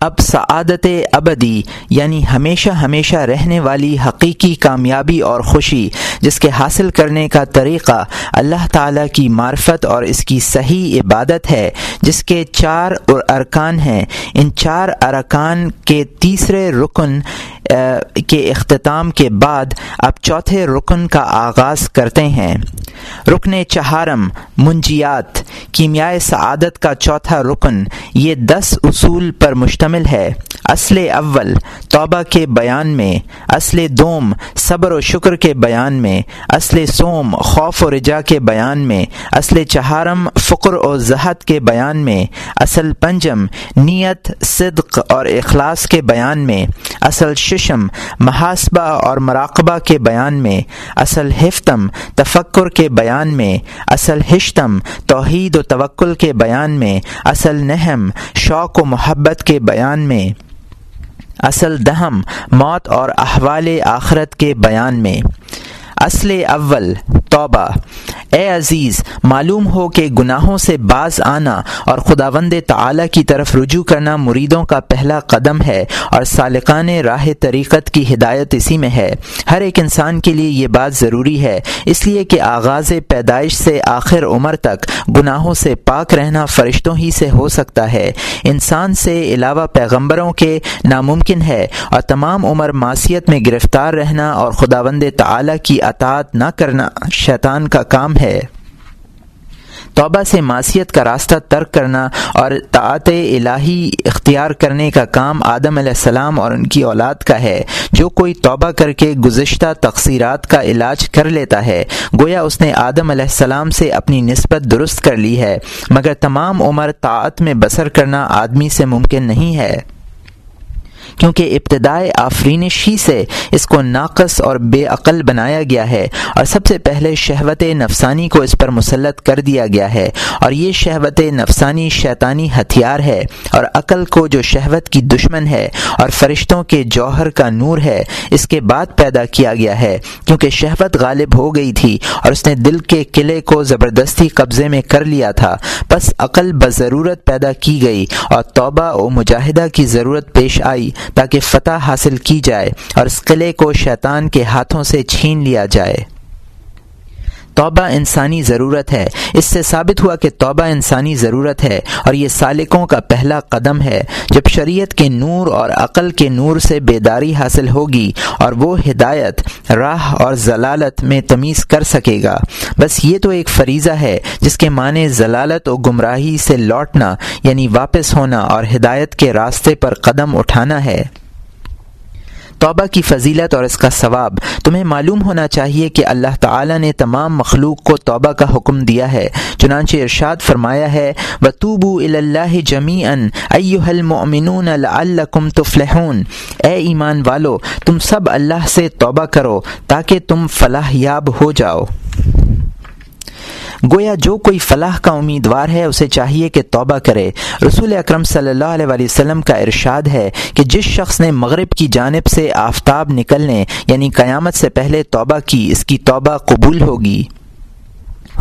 اب سعادت ابدی یعنی ہمیشہ ہمیشہ رہنے والی حقیقی کامیابی اور خوشی، جس کے حاصل کرنے کا طریقہ اللہ تعالیٰ کی معرفت اور اس کی صحیح عبادت ہے، جس کے چار ارکان ہیں۔ ان چار ارکان کے تیسرے رکن کے اختتام کے بعد اب چوتھے رکن کا آغاز کرتے ہیں۔ رکن چہارم، منجیات، کیمیائے سعادت کا چوتھا رکن۔ یہ دس اصول پر مشتمل ہے۔ اصل اول، توبہ کے بیان میں، اصل دوم، صبر و شکر کے بیان میں، اصل سوم، خوف و رجا کے بیان میں، اصل چہارم، فقر و زہد کے بیان میں، اصل پنجم، نیت، صدق اور اخلاص کے بیان میں، اصل ششم، محاسبہ اور مراقبہ کے بیان میں، اصل ہفتم، تفکر کے بیان میں، اصل ہشتم، توحید و توکل کے بیان میں، اصل نہم، شوق و محبت کے بیان میں۔ اصل دہم موت اور احوال آخرت کے بیان میں۔ اصل اول، توبہ۔ اے عزیز، معلوم ہو کہ گناہوں سے باز آنا اور خدا وند تعلیٰ کی طرف رجوع کرنا مریدوں کا پہلا قدم ہے اور سالقان راہ طریقت کی ہدایت اسی میں ہے۔ ہر ایک انسان کے لیے یہ بات ضروری ہے، اس لیے کہ آغاز پیدائش سے آخر عمر تک گناہوں سے پاک رہنا فرشتوں ہی سے ہو سکتا ہے۔ انسان سے علاوہ پیغمبروں کے ناممکن ہے اور تمام عمر معاشیت میں گرفتار رہنا اور خدا وند تعلیٰ کی اطاعت نہ کرنا شیطان کا کام ہے۔ توبہ سے معصیت کا راستہ ترک کرنا اور طاعت الہی اختیار کرنے کا کام آدم علیہ السلام اور ان کی اولاد کا ہے۔ جو کوئی توبہ کر کے گزشتہ تقصیرات کا علاج کر لیتا ہے، گویا اس نے آدم علیہ السلام سے اپنی نسبت درست کر لی ہے۔ مگر تمام عمر طاعت میں بسر کرنا آدمی سے ممکن نہیں ہے۔ کیونکہ ابتدائے آفرینش ہی سے اس کو ناقص اور بے عقل بنایا گیا ہے اور سب سے پہلے شہوت نفسانی کو اس پر مسلط کر دیا گیا ہے اور یہ شہوت نفسانی شیطانی ہتھیار ہے اور عقل کو جو شہوت کی دشمن ہے اور فرشتوں کے جوہر کا نور ہے، اس کے بعد پیدا کیا گیا ہے، کیونکہ شہوت غالب ہو گئی تھی اور اس نے دل کے قلعے کو زبردستی قبضے میں کر لیا تھا۔ بس عقل بضرورت پیدا کی گئی اور توبہ و مجاہدہ کی ضرورت پیش آئی۔ تاکہ فتح حاصل کی جائے اور اس قلعے کو شیطان کے ہاتھوں سے چھین لیا جائے۔ توبہ انسانی ضرورت ہے۔ اس سے ثابت ہوا کہ توبہ انسانی ضرورت ہے اور یہ سالکوں کا پہلا قدم ہے۔ جب شریعت کے نور اور عقل کے نور سے بیداری حاصل ہوگی اور وہ ہدایت، راہ اور ضلالت میں تمیز کر سکے گا۔ بس یہ تو ایک فریضہ ہے جس کے معنی ضلالت و گمراہی سے لوٹنا یعنی واپس ہونا اور ہدایت کے راستے پر قدم اٹھانا ہے۔ توبہ کی فضیلت اور اس کا ثواب۔ تمہیں معلوم ہونا چاہیے کہ اللہ تعالیٰ نے تمام مخلوق کو توبہ کا حکم دیا ہے۔ چنانچہ ارشاد فرمایا ہے بطوبو اللہ جمی ان المؤمنون لعلکم تفلحون۔ اے ایمان والو، تم سب اللہ سے توبہ کرو تاکہ تم فلاح یاب ہو جاؤ۔ گویا جو کوئی فلاح کا امیدوار ہے، اسے چاہیے کہ توبہ کرے۔ رسول اکرم صلی اللہ علیہ وسلم کا ارشاد ہے کہ جس شخص نے مغرب کی جانب سے آفتاب نکلنے یعنی قیامت سے پہلے توبہ کی، اس کی توبہ قبول ہوگی۔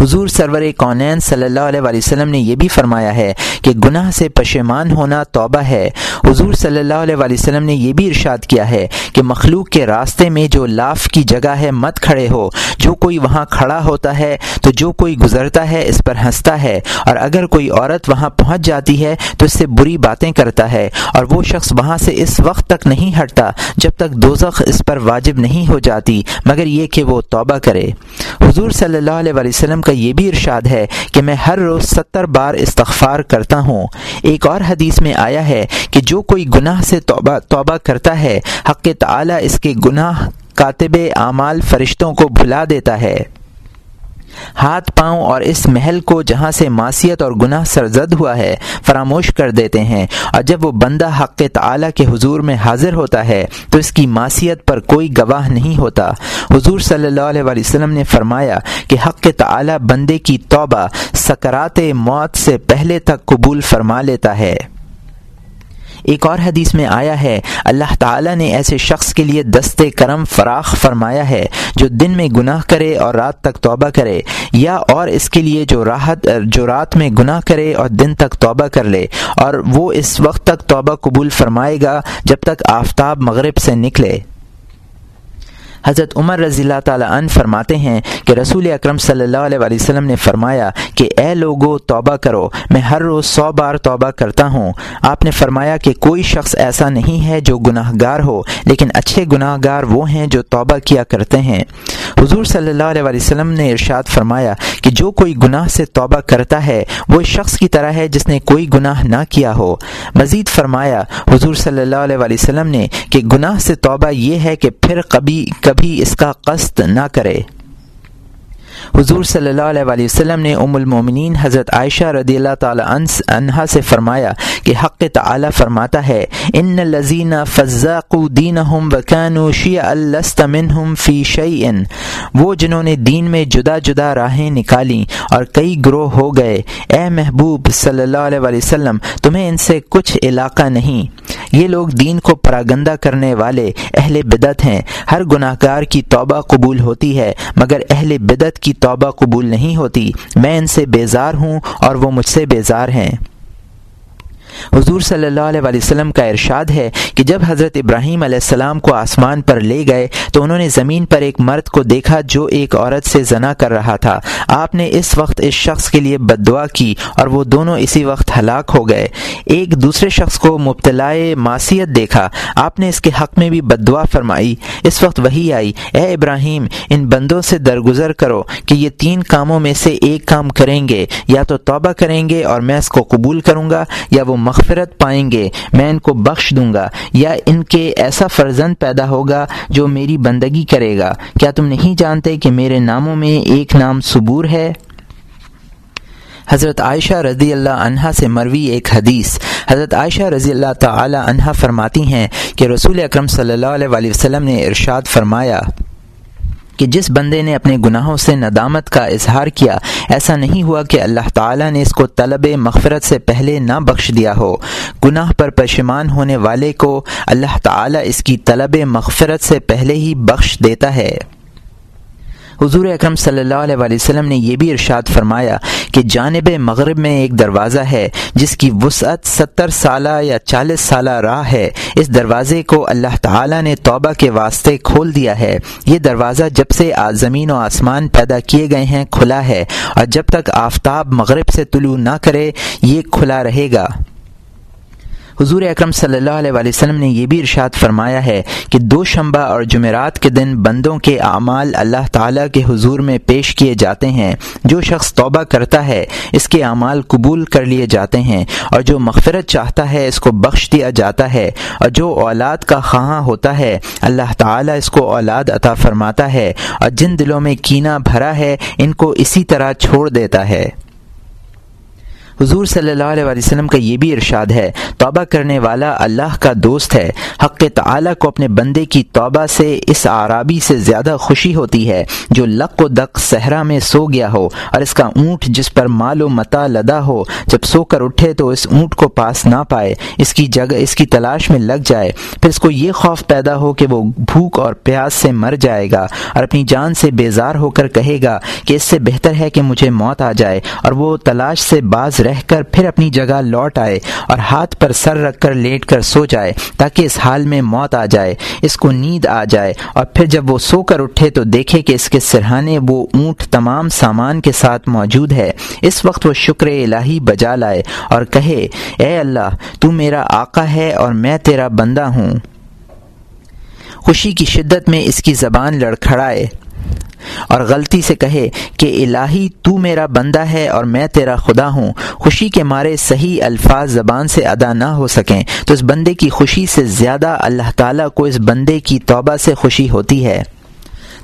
حضور سرور کونین صلی اللہ علیہ وسلم نے یہ بھی فرمایا ہے کہ گناہ سے پشیمان ہونا توبہ ہے۔ حضور صلی اللہ علیہ وسلم نے یہ بھی ارشاد کیا ہے کہ مخلوق کے راستے میں جو لاف کی جگہ ہے مت کھڑے ہو۔ جو کوئی وہاں کھڑا ہوتا ہے تو جو کوئی گزرتا ہے اس پر ہنستا ہے۔ اور اگر کوئی عورت وہاں پہنچ جاتی ہے تو اس سے بری باتیں کرتا ہے۔ اور وہ شخص وہاں سے اس وقت تک نہیں ہٹتا جب تک دوزخ اس پر واجب نہیں ہو جاتی، مگر یہ کہ وہ توبہ کرے۔ حضور صلی اللہ علیہ وسلم کا یہ بھی ارشاد ہے کہ میں ہر روز ستر بار استغفار کرتا ہوں۔ ایک اور حدیث میں آیا ہے کہ جو کوئی گناہ سے توبہ توبہ کرتا ہے، حق تعالی اس کے گناہ کاتب اعمال فرشتوں کو بھلا دیتا ہے۔ ہاتھ پاؤں اور اس محل کو جہاں سے معصیت اور گناہ سرزد ہوا ہے، فراموش کر دیتے ہیں۔ اور جب وہ بندہ حق تعالی کے حضور میں حاضر ہوتا ہے، تو اس کی معصیت پر کوئی گواہ نہیں ہوتا۔ حضور صلی اللہ علیہ وسلم نے فرمایا کہ حق تعالی بندے کی توبہ سکرات موت سے پہلے تک قبول فرما لیتا ہے۔ ایک اور حدیث میں آیا ہے، اللہ تعالیٰ نے ایسے شخص کے لیے دست کرم فراخ فرمایا ہے جو دن میں گناہ کرے اور رات تک توبہ کرے، یا اور اس کے لیے جو راحت، جو رات میں گناہ کرے اور دن تک توبہ کر لے، اور وہ اس وقت تک توبہ قبول فرمائے گا جب تک آفتاب مغرب سے نکلے۔ حضرت عمر رضی اللہ تعالیٰ عنہ فرماتے ہیں کہ رسول اکرم صلی اللہ علیہ وسلم نے فرمایا کہ اے لوگو توبہ کرو، میں ہر روز سو بار توبہ کرتا ہوں۔ آپ نے فرمایا کہ کوئی شخص ایسا نہیں ہے جو گناہ گار ہو، لیکن اچھے گناہ گار وہ ہیں جو توبہ کیا کرتے ہیں۔ حضور صلی اللہ علیہ وسلم نے ارشاد فرمایا کہ جو کوئی گناہ سے توبہ کرتا ہے، وہ شخص کی طرح ہے جس نے کوئی گناہ نہ کیا ہو۔ مزید فرمایا، حضور صلی اللہ علیہ وسلم نے کہ گناہ سے توبہ یہ ہے کہ پھر کبھی کبھی اس کا قصد نہ کرے۔ حضور صلی اللہ علیہ وآلہ وسلم نے ام المومنین حضرت عائشہ رضی اللہ تعالی عنہ سے فرمایا کہ حق تعالی فرماتا ہے، ان الذین فزاقوا دینہم وکانوا شیعا لست منہم فی شیئن۔ وہ جنہوں نے دین میں جدا جدا راہیں نکالیں اور کئی گروہ ہو گئے۔ اے محبوب صلی اللہ علیہ وآلہ وسلم، تمہیں ان سے کچھ علاقہ نہیں۔ یہ لوگ دین کو پراگندہ کرنے والے اہل بدت ہیں۔ ہر گناہ گار کی توبہ قبول ہوتی ہے، مگر اہل بدت کی توبہ قبول نہیں ہوتی۔ میں ان سے بیزار ہوں اور وہ مجھ سے بیزار ہیں۔ حضور صلی اللہ علیہ وسلم کا ارشاد ہے کہ جب حضرت ابراہیم علیہ السلام کو آسمان پر لے گئے تو انہوں نے زمین پر ایک مرد کو دیکھا جو ایک عورت سے زنا کر رہا تھا۔ آپ نے اس وقت اس شخص کے لیے بد دعا کی اور وہ دونوں اسی وقت ہلاک ہو گئے۔ ایک دوسرے شخص کو مبتلا معصیت دیکھا۔ آپ نے اس کے حق میں بھی بد دعا فرمائی۔ اس وقت وہی آئی۔ اے ابراہیم، ان بندوں سے درگزر کرو کہ یہ تین کاموں میں سے ایک کام کریں گے۔ یا تو توبہ کریں گے اور میں اس کو قبول کروں گا، یا وہ مغفرت پائیں گے، میں ان کو بخش دوں گا، یا ان کے ایسا فرزند پیدا ہوگا جو میری بندگی کرے گا۔ کیا تم نہیں جانتے کہ میرے ناموں میں ایک نام صبور ہے؟ حضرت عائشہ رضی اللہ عنہا سے مروی ایک حدیث۔ حضرت عائشہ رضی اللہ تعالی عنہا فرماتی ہیں کہ رسول اکرم صلی اللہ علیہ وسلم نے ارشاد فرمایا کہ جس بندے نے اپنے گناہوں سے ندامت کا اظہار کیا، ایسا نہیں ہوا کہ اللہ تعالیٰ نے اس کو طلب مغفرت سے پہلے نہ بخش دیا ہو۔ گناہ پر پشمان ہونے والے کو اللہ تعالیٰ اس کی طلب مغفرت سے پہلے ہی بخش دیتا ہے۔ حضور اکرم صلی اللہ علیہ وسلم نے یہ بھی ارشاد فرمایا کہ جانب مغرب میں ایک دروازہ ہے جس کی وسعت ستر سالہ یا چالیس سالہ راہ ہے۔ اس دروازے کو اللہ تعالیٰ نے توبہ کے واسطے کھول دیا ہے۔ یہ دروازہ جب سے زمین و آسمان پیدا کیے گئے ہیں، کھلا ہے اور جب تک آفتاب مغرب سے طلوع نہ کرے، یہ کھلا رہے گا۔ حضور اکرم صلی اللہ علیہ وسلم نے یہ بھی ارشاد فرمایا ہے کہ دو شمبہ اور جمعرات کے دن بندوں کے اعمال اللہ تعالیٰ کے حضور میں پیش کیے جاتے ہیں۔ جو شخص توبہ کرتا ہے، اس کے اعمال قبول کر لیے جاتے ہیں اور جو مغفرت چاہتا ہے، اس کو بخش دیا جاتا ہے۔ اور جو اولاد کا خواہاں ہوتا ہے، اللہ تعالیٰ اس کو اولاد عطا فرماتا ہے۔ اور جن دلوں میں کینہ بھرا ہے، ان کو اسی طرح چھوڑ دیتا ہے۔ حضور صلی اللہ علیہ وسلم کا یہ بھی ارشاد ہے، توبہ کرنے والا اللہ کا دوست ہے۔ حق تعالی کو اپنے بندے کی توبہ سے، اس عرابی سے زیادہ خوشی ہوتی ہے جو لق و دق صحرا میں سو گیا ہو اور اس کا اونٹ جس پر مال و متا لدا ہو، جب سو کر اٹھے تو اس اونٹ کو پاس نہ پائے، اس کی جگہ، اس کی تلاش میں لگ جائے۔ پھر اس کو یہ خوف پیدا ہو کہ وہ بھوک اور پیاس سے مر جائے گا اور اپنی جان سے بیزار ہو کر کہے گا کہ اس سے بہتر ہے کہ مجھے موت آ جائے اور وہ تلاش سے باز رہ کر پھر اپنی جگہ لوٹ آئے اور ہاتھ پر سر رکھ کر لیٹ کر سو جائے تاکہ اس حال میں موت آ جائے، اس کو نیند آ جائے اور پھر جب وہ سو کر اٹھے تو دیکھے کہ اس کے سرہانے وہ اونٹ تمام سامان کے ساتھ موجود ہے۔ اس وقت وہ شکر الہی بجا لائے اور کہے، اے اللہ، تو میرا آقا ہے اور میں تیرا بندہ ہوں۔ خوشی کی شدت میں اس کی زبان لڑکھڑائے۔ اور غلطی سے کہے کہ الہی تو میرا بندہ ہے اور میں تیرا خدا ہوں، خوشی کے مارے صحیح الفاظ زبان سے ادا نہ ہو سکیں۔ تو اس بندے کی خوشی سے زیادہ اللہ تعالیٰ کو اس بندے کی توبہ سے خوشی ہوتی ہے۔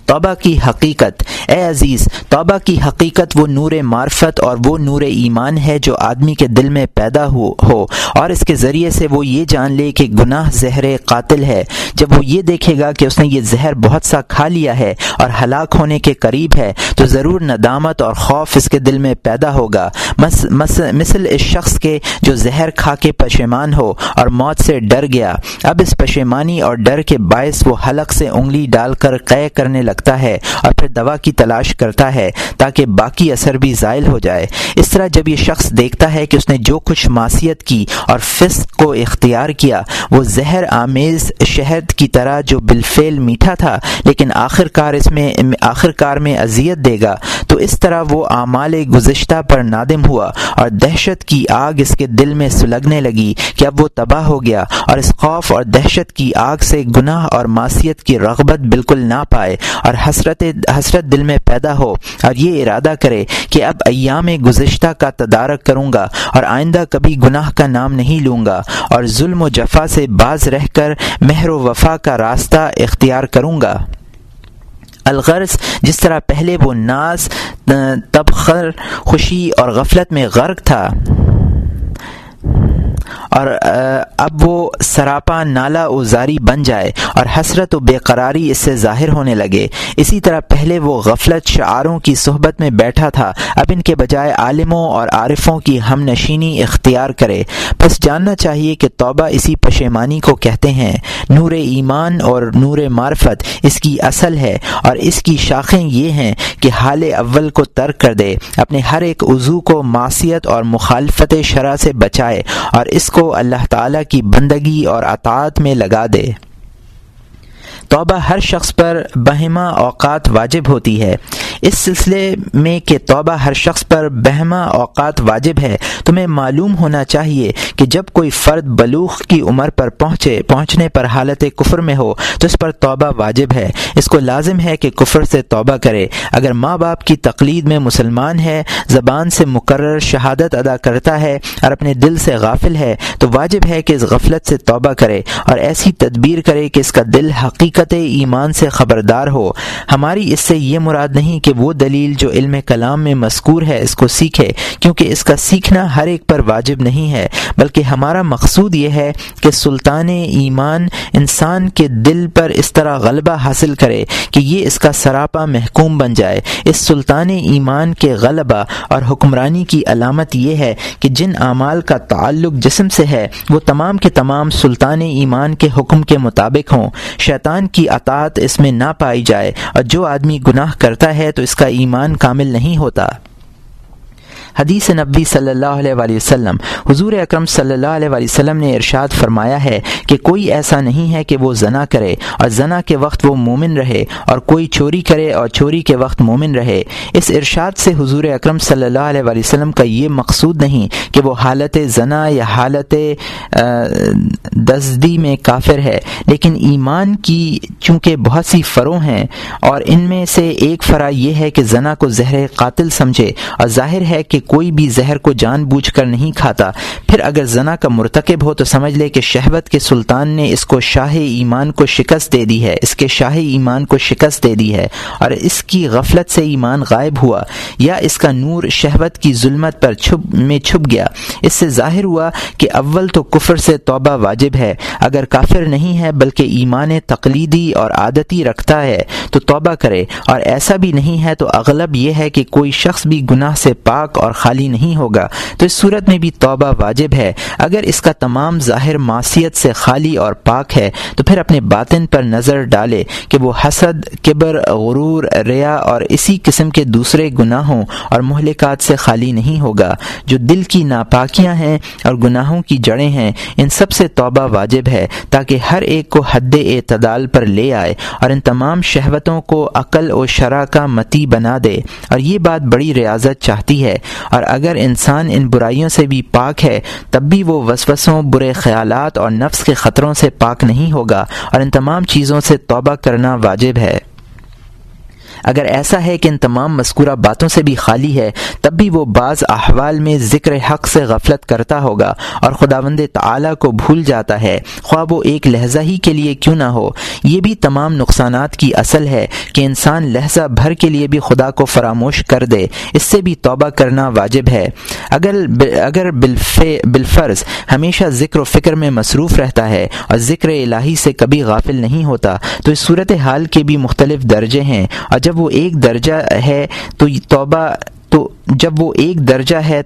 توبہ کی حقیقت۔ اے عزیز، توبہ کی حقیقت وہ نور معرفت اور وہ نور ایمان ہے جو آدمی کے دل میں پیدا ہو ہو۔ اور اس کے ذریعے سے وہ یہ جان لے کہ گناہ زہر قاتل ہے۔ جب وہ یہ دیکھے گا کہ اس نے یہ زہر بہت سا کھا لیا ہے اور ہلاک ہونے کے قریب ہے، تو ضرور ندامت اور خوف اس کے دل میں پیدا ہوگا۔ مس مس مثل اس شخص کے جو زہر کھا کے پشیمان ہو اور موت سے ڈر گیا۔ اب اس پشیمانی اور ڈر کے باعث وہ حلق سے انگلی ڈال کر قے کرنے لگتا ہے اور پھر دوا کی تلاش کرتا ہے تاکہ باقی اثر بھی زائل ہو جائے۔ اس طرح جب یہ شخص دیکھتا ہے کہ اس نے جو کچھ معصیت کی اور فسق کو اختیار کیا، وہ زہر آمیز شہد کی طرح جو بالفعل میٹھا تھا، لیکن آخر کار اس میں آخر کار میں اذیت دے گا۔ تو اس طرح وہ اعمال گزشتہ پر نادم ہوا اور دہشت کی آگ اس کے دل میں سلگنے لگی کہ اب وہ تباہ ہو گیا اور اس خوف اور دہشت کی آگ سے گناہ اور معصیت کی رغبت بالکل نہ پائے۔ اور حسرت حسرت دل میں پیدا ہو اور یہ ارادہ کرے کہ اب ایام گزشتہ کا تدارک کروں گا اور آئندہ کبھی گناہ کا نام نہیں لوں گا اور ظلم و جفا سے باز رہ کر مہر و وفا کا راستہ اختیار کروں گا۔ الغرض جس طرح پہلے وہ ناز، تبخر، خوشی اور غفلت میں غرق تھا۔ اور اب وہ سراپا نالا و زاری بن جائے اور حسرت و بے قراری اس سے ظاہر ہونے لگے۔ اسی طرح پہلے وہ غفلت شعاروں کی صحبت میں بیٹھا تھا۔ اب ان کے بجائے عالموں اور عارفوں کی ہم نشینی اختیار کرے۔ بس جاننا چاہیے کہ توبہ اسی پشیمانی کو کہتے ہیں۔ نور ایمان اور نور معرفت اس کی اصل ہے اور اس کی شاخیں یہ ہیں کہ حال اول کو ترک کر دے۔ اپنے ہر ایک عضو کو معصیت اور مخالفت شرح سے بچائے اور اس کو اللہ تعالیٰ کی بندگی اور اطاعت میں لگا دے۔ توبہ ہر شخص پر بہما اوقات واجب ہوتی ہے۔ اس سلسلے میں کہ توبہ ہر شخص پر بہما اوقات واجب ہے، تمہیں معلوم ہونا چاہیے کہ جب کوئی فرد بلوغ کی عمر پر پہنچے، پہنچنے پر حالت کفر میں ہو تو اس پر توبہ واجب ہے۔ اس کو لازم ہے کہ کفر سے توبہ کرے۔ اگر ماں باپ کی تقلید میں مسلمان ہے، زبان سے مقرر شہادت ادا کرتا ہے اور اپنے دل سے غافل ہے، تو واجب ہے کہ اس غفلت سے توبہ کرے اور ایسی تدبیر کرے کہ اس کا دل حقیقت ایمان سے خبردار ہو۔ ہماری اس سے یہ مراد نہیں کہ وہ دلیل جو علم کلام میں مذکور ہے اس کو سیکھے، کیونکہ اس کا سیکھنا ہر ایک پر واجب نہیں ہے، بلکہ ہمارا مقصود یہ ہے کہ سلطان ایمان انسان کے دل پر اس طرح غلبہ حاصل کرے کہ یہ اس کا سراپا محکوم بن جائے۔ اس سلطان ایمان کے غلبہ اور حکمرانی کی علامت یہ ہے کہ جن اعمال کا تعلق جسم سے ہے، وہ تمام کے تمام سلطان ایمان کے حکم کے مطابق ہوں۔ شیطان کی اطاعت اس میں نہ پائی جائے اور جو آدمی گناہ کرتا ہے تو اس کا ایمان کامل نہیں ہوتا۔ حدیث نبی صلی اللہ علیہ وآلہ وسلم۔ حضور اکرم صلی اللہ علیہ وآلہ وسلم نے ارشاد فرمایا ہے کہ کوئی ایسا نہیں ہے کہ وہ زنا کرے اور زنا کے وقت وہ مومن رہے اور کوئی چوری کرے اور چوری کے وقت مومن رہے۔ اس ارشاد سے حضور اکرم صلی اللہ علیہ وآلہ وسلم کا یہ مقصود نہیں کہ وہ حالت زنا یا حالت دزدی میں کافر ہے، لیکن ایمان کی چونکہ بہت سی فروں ہیں اور ان میں سے ایک فرا یہ ہے کہ زنا کو زہر قاتل سمجھے اور ظاہر ہے کہ کوئی بھی زہر کو جان بوجھ کر نہیں کھاتا۔ پھر اگر زنا کا مرتکب ہو تو سمجھ لے کہ شہوت کے سلطان نے اس کو شاہ ایمان کو شکست دے دی ہے۔ اس کے شاہ ایمان کو شکست دے دی ہے۔ اور اس کی غفلت سے ایمان غائب ہوا۔ یا اس کا نور شہوت کی ظلمت پر چھپ میں چھپ گیا۔ اس سے ظاہر ہوا کہ اول تو کفر سے توبہ واجب ہے۔ اگر کافر نہیں ہے بلکہ ایمان تقلیدی اور عادتی رکھتا ہے تو توبہ کرے۔ اور ایسا بھی نہیں ہے تو اغلب یہ ہے کہ کوئی شخص بھی گناہ سے پاک اور خالی نہیں ہوگا۔ تو اس صورت میں بھی توبہ واجب ہے۔ اگر اس کا تمام ظاہر معصیت سے خالی اور پاک ہے، تو پھر اپنے باطن پر نظر ڈالے کہ وہ حسد، کبر، غرور، ریا اور اسی قسم کے دوسرے گناہوں اور مہلکات سے خالی نہیں ہوگا۔ جو دل کی ناپاکیاں ہیں اور گناہوں کی جڑیں ہیں، ان سب سے توبہ واجب ہے تاکہ ہر ایک کو حد اعتدال پر لے آئے اور ان تمام شہوتوں کو عقل و شرح کا متی بنا دے۔ اور یہ بات بڑی ریاضت چاہتی ہے۔ اور اگر انسان ان برائیوں سے بھی پاک ہے، تب بھی وہ وسوسوں، برے خیالات اور نفس کے خطروں سے پاک نہیں ہوگا اور ان تمام چیزوں سے توبہ کرنا واجب ہے۔ اگر ایسا ہے کہ ان تمام مذکورہ باتوں سے بھی خالی ہے، تب بھی وہ بعض احوال میں ذکر حق سے غفلت کرتا ہوگا اور خداوند تعالی کو بھول جاتا ہے۔ خواہ وہ ایک لہجہ ہی کے لیے کیوں نہ ہو، یہ بھی تمام نقصانات کی اصل ہے کہ انسان لہجہ بھر کے لیے بھی خدا کو فراموش کر دے۔ اس سے بھی توبہ کرنا واجب ہے۔ اگر اگر بالفرض ہمیشہ ذکر و فکر میں مصروف رہتا ہے اور ذکر الہی سے کبھی غافل نہیں ہوتا، تو اس صورت حال کے بھی مختلف درجے ہیں۔ اور جب وہ ایک درجہ ہے تو توبہ تو جب وہ ایک درجہ ہے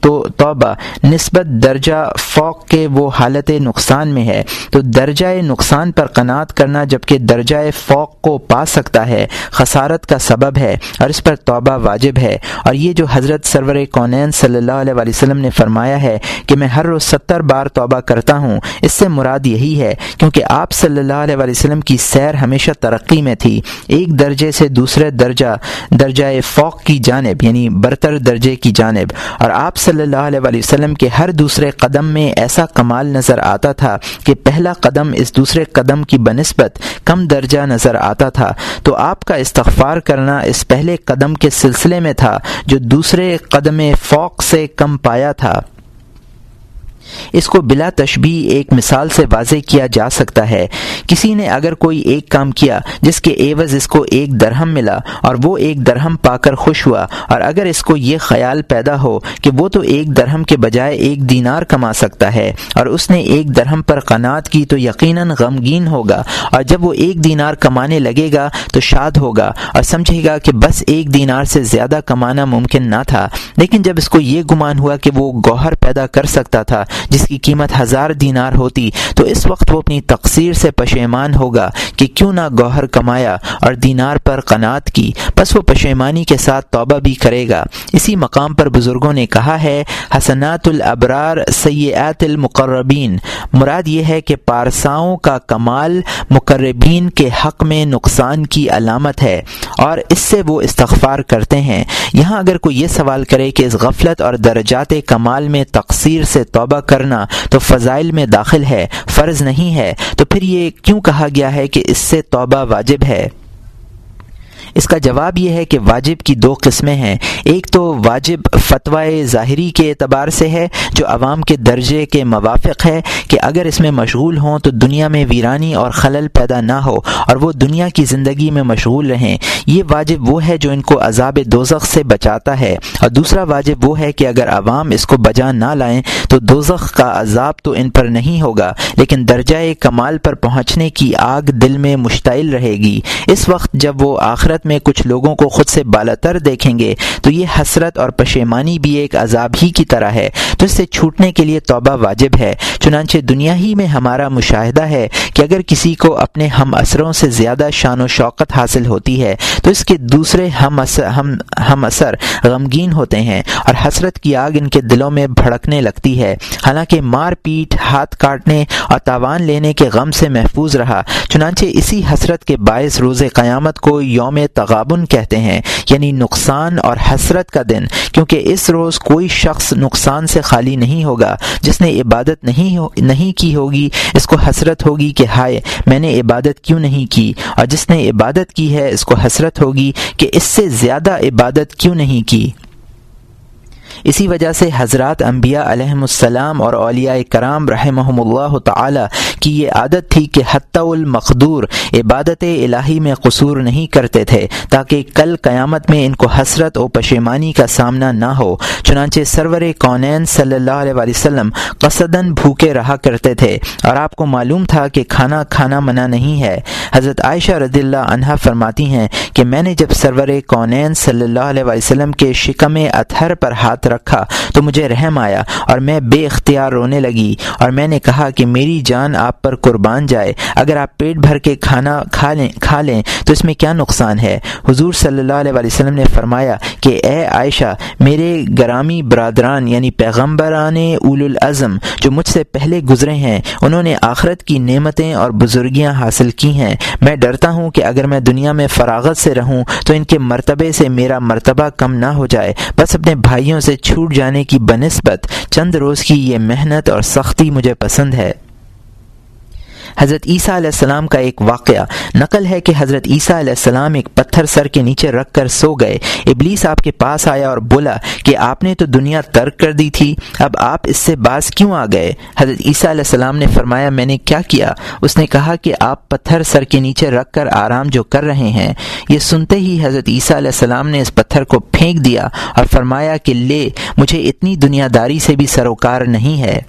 تو توبہ، نسبت درجہ فوق کے وہ حالت نقصان میں ہے۔ تو درجہ نقصان پر قناعت کرنا جبکہ درجہ فوق کو پا سکتا ہے، خسارت کا سبب ہے، اور اس پر توبہ واجب ہے۔ اور یہ جو حضرت سرور کونین صلی اللہ علیہ وسلم نے فرمایا ہے کہ میں ہر روز ستر بار توبہ کرتا ہوں، اس سے مراد یہی ہے کیونکہ آپ صلی اللہ علیہ وسلم کی سیر ہمیشہ ترقی میں تھی۔ ایک درجے سے دوسرے درجہ درجہ فوق کی جانب یعنی یعنی برتر درجے کی جانب۔ اور آپ صلی اللہ علیہ وسلم کے ہر دوسرے قدم میں ایسا کمال نظر آتا تھا کہ پہلا قدم اس دوسرے قدم کی بنسبت کم درجہ نظر آتا تھا۔ تو آپ کا استغفار کرنا اس پہلے قدم کے سلسلے میں تھا جو دوسرے قدم فوق سے کم پایا تھا۔ اس کو بلا تشبی ایک مثال سے واضح کیا جا سکتا ہے۔ کسی نے اگر کوئی ایک کام کیا جس کے ایوز اس کو ایک درہم ملا اور وہ ایک درہم پا کر خوش ہوا، اور اگر اس کو یہ خیال پیدا ہو کہ وہ تو ایک درہم کے بجائے ایک دینار کما سکتا ہے اور اس نے ایک درہم پر قناعت کی تو یقیناً غمگین ہوگا، اور جب وہ ایک دینار کمانے لگے گا تو شاد ہوگا اور سمجھے گا کہ بس ایک دینار سے زیادہ کمانا ممکن نہ تھا۔ لیکن جب اس کو یہ گمان ہوا کہ وہ گوہر پیدا کر سکتا تھا جس کی قیمت ہزار دینار ہوتی، تو اس وقت وہ اپنی تقصیر سے پشیمان ہوگا کہ کیوں نہ گوہر کمایا اور دینار پر قناعت کی۔ بس وہ پشیمانی کے ساتھ توبہ بھی کرے گا۔ اسی مقام پر بزرگوں نے کہا ہے، حسنات الابرار سیئات المقربین۔ مراد یہ ہے کہ پارساؤں کا کمال مقربین کے حق میں نقصان کی علامت ہے اور اس سے وہ استغفار کرتے ہیں۔ یہاں اگر کوئی یہ سوال کرے کہ اس غفلت اور درجات کمال میں تقصیر سے توبہ کرنا تو فضائل میں داخل ہے، فرض نہیں ہے۔ تو پھر یہ کیوں کہا گیا ہے کہ اس سے توبہ واجب ہے؟ اس کا جواب یہ ہے کہ واجب کی دو قسمیں ہیں۔ ایک تو واجب فتوائے ظاہری کے اعتبار سے ہے، جو عوام کے درجے کے موافق ہے کہ اگر اس میں مشغول ہوں تو دنیا میں ویرانی اور خلل پیدا نہ ہو اور وہ دنیا کی زندگی میں مشغول رہیں۔ یہ واجب وہ ہے جو ان کو عذاب دوزخ سے بچاتا ہے۔ اور دوسرا واجب وہ ہے کہ اگر عوام اس کو بجا نہ لائیں تو دوزخ کا عذاب تو ان پر نہیں ہوگا، لیکن درجۂ کمال پر پہنچنے کی آگ دل میں مشتعل رہے گی۔ اس وقت جب وہ آخرت میں کچھ لوگوں کو خود سے بالاتر دیکھیں گے۔ تو یہ حسرت اور پشیمانی بھی ایک عذاب ہی کی طرح ہے۔ تو اس سے چھوٹنے کے لیے توبہ واجب ہے۔ چنانچہ دنیا ہی میں ہمارا مشاہدہ ہے کہ اگر کسی کو اپنے ہم اثروں سے زیادہ شان و شوقت حاصل ہوتی ہے، تو اس کے دوسرے ہم اثر ہم ہم اثر غمگین ہوتے ہیں اور حسرت کی آگ ان کے دلوں میں بھڑکنے لگتی ہے۔ حالانکہ مار پیٹ، ہاتھ کاٹنے اور تاوان لینے کے غم سے محفوظ رہا۔ چنانچہ اسی حسرت کے باعث روز قیامت کو یوم تغابن کہتے ہیں یعنی نقصان اور حسرت کا دن، کیونکہ اس روز کوئی شخص نقصان سے خالی نہیں ہوگا۔ جس نے عبادت نہیں ہو، نہیں کی ہوگی، اس کو حسرت ہوگی کہ ہائے، میں نے عبادت کیوں نہیں کی؟ اور جس نے عبادت کی ہے، اس کو حسرت ہوگی کہ اس سے زیادہ عبادت کیوں نہیں کی؟ اسی وجہ سے حضرات انبیاء علیہم السلام اور اولیاء کرام رحمہم اللہ تعالی کی یہ عادت تھی کہ حتی المقدور عبادت الہی میں قصور نہیں کرتے تھے، تاکہ کل قیامت میں ان کو حسرت و پشیمانی کا سامنا نہ ہو۔ چنانچہ سرور کونین صلی اللہ علیہ وسلم قصدن بھوکے رہا کرتے تھے اور آپ کو معلوم تھا کہ کھانا کھانا منع نہیں ہے۔ حضرت عائشہ رضی اللہ عنہ فرماتی ہیں کہ میں نے جب سرور کونین صلی اللہ علیہ وسلم کے شکم اتھر پر ہاتھ رکھا۔ تو مجھے رحم آیا اور میں بے اختیار رونے لگی اور میں نے کہا کہ میری جان آپ پر قربان جائے۔ اگر آپ پیٹ بھر کے کھانا کھا لیں کھا لیں، تو اس میں کیا نقصان ہے؟ حضور صلی اللہ علیہ وسلم نے فرمایا کہ اے عائشہ، میرے گرامی برادران یعنی پیغمبران اول العظم جو مجھ سے پہلے گزرے ہیں، انہوں نے آخرت کی نعمتیں اور بزرگیاں حاصل کی ہیں۔ میں ڈرتا ہوں کہ اگر میں دنیا میں فراغت سے رہوں، تو ان کے مرتبے سے میرا مرتبہ کم نہ ہو جائے۔ بس اپنے بھائیوں سے چھوٹ جانے کی بنسبت چند روز کی یہ محنت اور سختی مجھے پسند ہے۔ حضرت عیسیٰ علیہ السلام کا ایک واقعہ۔ نقل ہے کہ حضرت عیسیٰ علیہ السلام ایک پتھر سر کے نیچے رکھ کر سو گئے۔ ابلیس آپ کے پاس آیا اور بولا کہ آپ نے تو دنیا ترک کر دی تھی، اب آپ اس سے باز کیوں آ گئے؟ حضرت عیسیٰ علیہ السلام نے فرمایا، میں نے کیا کیا؟ اس نے کہا کہ آپ پتھر سر کے نیچے رکھ کر آرام جو کر رہے ہیں۔ یہ سنتے ہی حضرت عیسیٰ علیہ السلام نے اس پتھر کو پھینک دیا اور فرمایا کہ لے، مجھے اتنی دنیا داری سے بھی سروکار نہیں ہے۔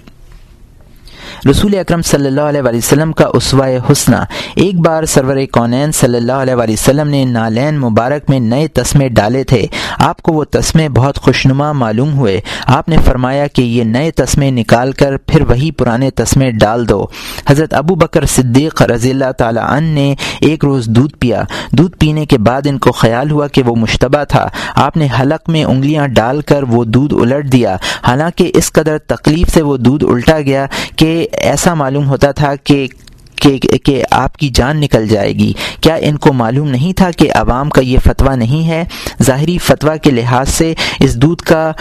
رسول اکرم صلی اللہ علیہ وسلم کا اسوہ حسنہ۔ ایک بار سرور کونین صلی اللہ علیہ وسلم نے نالین مبارک میں نئے تسمے ڈالے تھے۔ آپ کو وہ تسمے بہت خوشنما معلوم ہوئے۔ آپ نے فرمایا کہ یہ نئے تسمے نکال کر پھر وہی پرانے تسمے ڈال دو۔ حضرت ابو بکر صدیق رضی اللہ تعالیٰ عنہ نے ایک روز دودھ پیا۔ دودھ پینے کے بعد ان کو خیال ہوا کہ وہ مشتبہ تھا۔ آپ نے حلق میں انگلیاں ڈال کر وہ دودھ الٹ دیا۔ حالانکہ اس قدر تکلیف سے وہ دودھ الٹا گیا کہ ایسا معلوم ہوتا تھا کہ کہ کہ آپ کی جان نکل جائے گی۔ کیا ان کو معلوم نہیں تھا کہ عوام کا یہ فتویٰ نہیں ہے؟ ظاہری فتویٰ کے لحاظ سے اس دودھ کا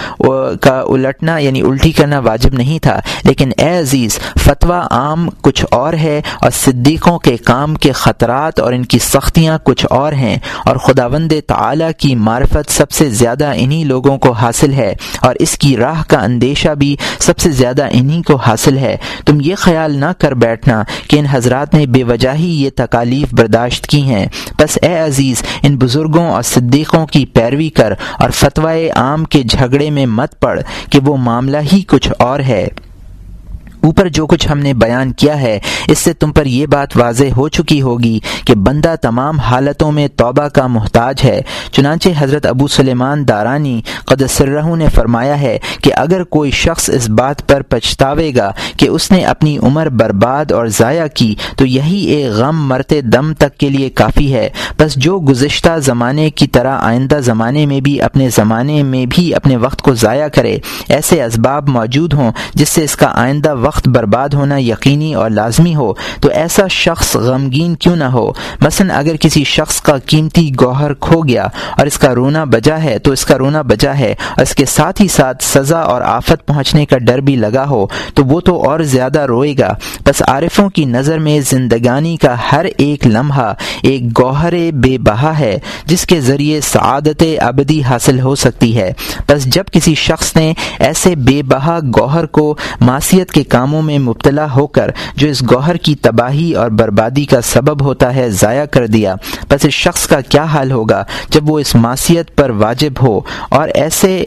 کا الٹنا یعنی الٹی کرنا واجب نہیں تھا۔ لیکن اے عزیز، فتویٰ عام کچھ اور ہے اور صدیقوں کے کام کے خطرات اور ان کی سختیاں کچھ اور ہیں۔ اور خداوند تعالی کی معرفت سب سے زیادہ انہی لوگوں کو حاصل ہے اور اس کی راہ کا اندیشہ بھی سب سے زیادہ انہی کو حاصل ہے۔ تم یہ خیال نہ کر بیٹھنا کہ ان حضرات حضرات نے بے وجہ ہی یہ تکالیف برداشت کی ہیں۔ بس اے عزیز، ان بزرگوں اور صدیقوں کی پیروی کر اور فتوائے عام کے جھگڑے میں مت پڑ کہ وہ معاملہ ہی کچھ اور ہے۔ اوپر جو کچھ ہم نے بیان کیا ہے، اس سے تم پر یہ بات واضح ہو چکی ہوگی کہ بندہ تمام حالتوں میں توبہ کا محتاج ہے۔ چنانچہ حضرت ابو سلیمان دارانی قدسرہ نے فرمایا ہے کہ اگر کوئی شخص اس بات پر پچھتاوے گا کہ اس نے اپنی عمر برباد اور ضائع کی، تو یہی ایک غم مرتے دم تک کے لیے کافی ہے۔ بس جو گزشتہ زمانے کی طرح آئندہ زمانے میں بھی اپنے زمانے میں بھی اپنے وقت کو ضائع کرے، ایسے اسباب موجود ہوں جس سے اس کا آئندہ وقت وقت برباد ہونا یقینی اور لازمی ہو، تو ایسا شخص غمگین کیوں نہ ہو؟ مثلا اگر کسی شخص کا قیمتی گوہر کھو گیا اور اس کا رونا بجا ہے، تو اس کا رونا بجا ہے اور اس کے ساتھ ہی ساتھ سزا اور آفت پہنچنے کا ڈر بھی لگا ہو، تو وہ تو اور زیادہ روئے گا۔ بس عارفوں کی نظر میں زندگانی کا ہر ایک لمحہ ایک گوہر بے بہا ہے، جس کے ذریعے سعادت ابدی حاصل ہو سکتی ہے۔ بس جب کسی شخص نے ایسے بے بہا گوہر کو معصیت کے کام کاموں میں مبتلا ہو کر جو اس گوہر کی تباہی اور بربادی کا سبب ہوتا ہے ضائع کر دیا۔ بس اس شخص کا کیا حال ہوگا جب وہ اس معصیت پر واجب ہو اور ایسے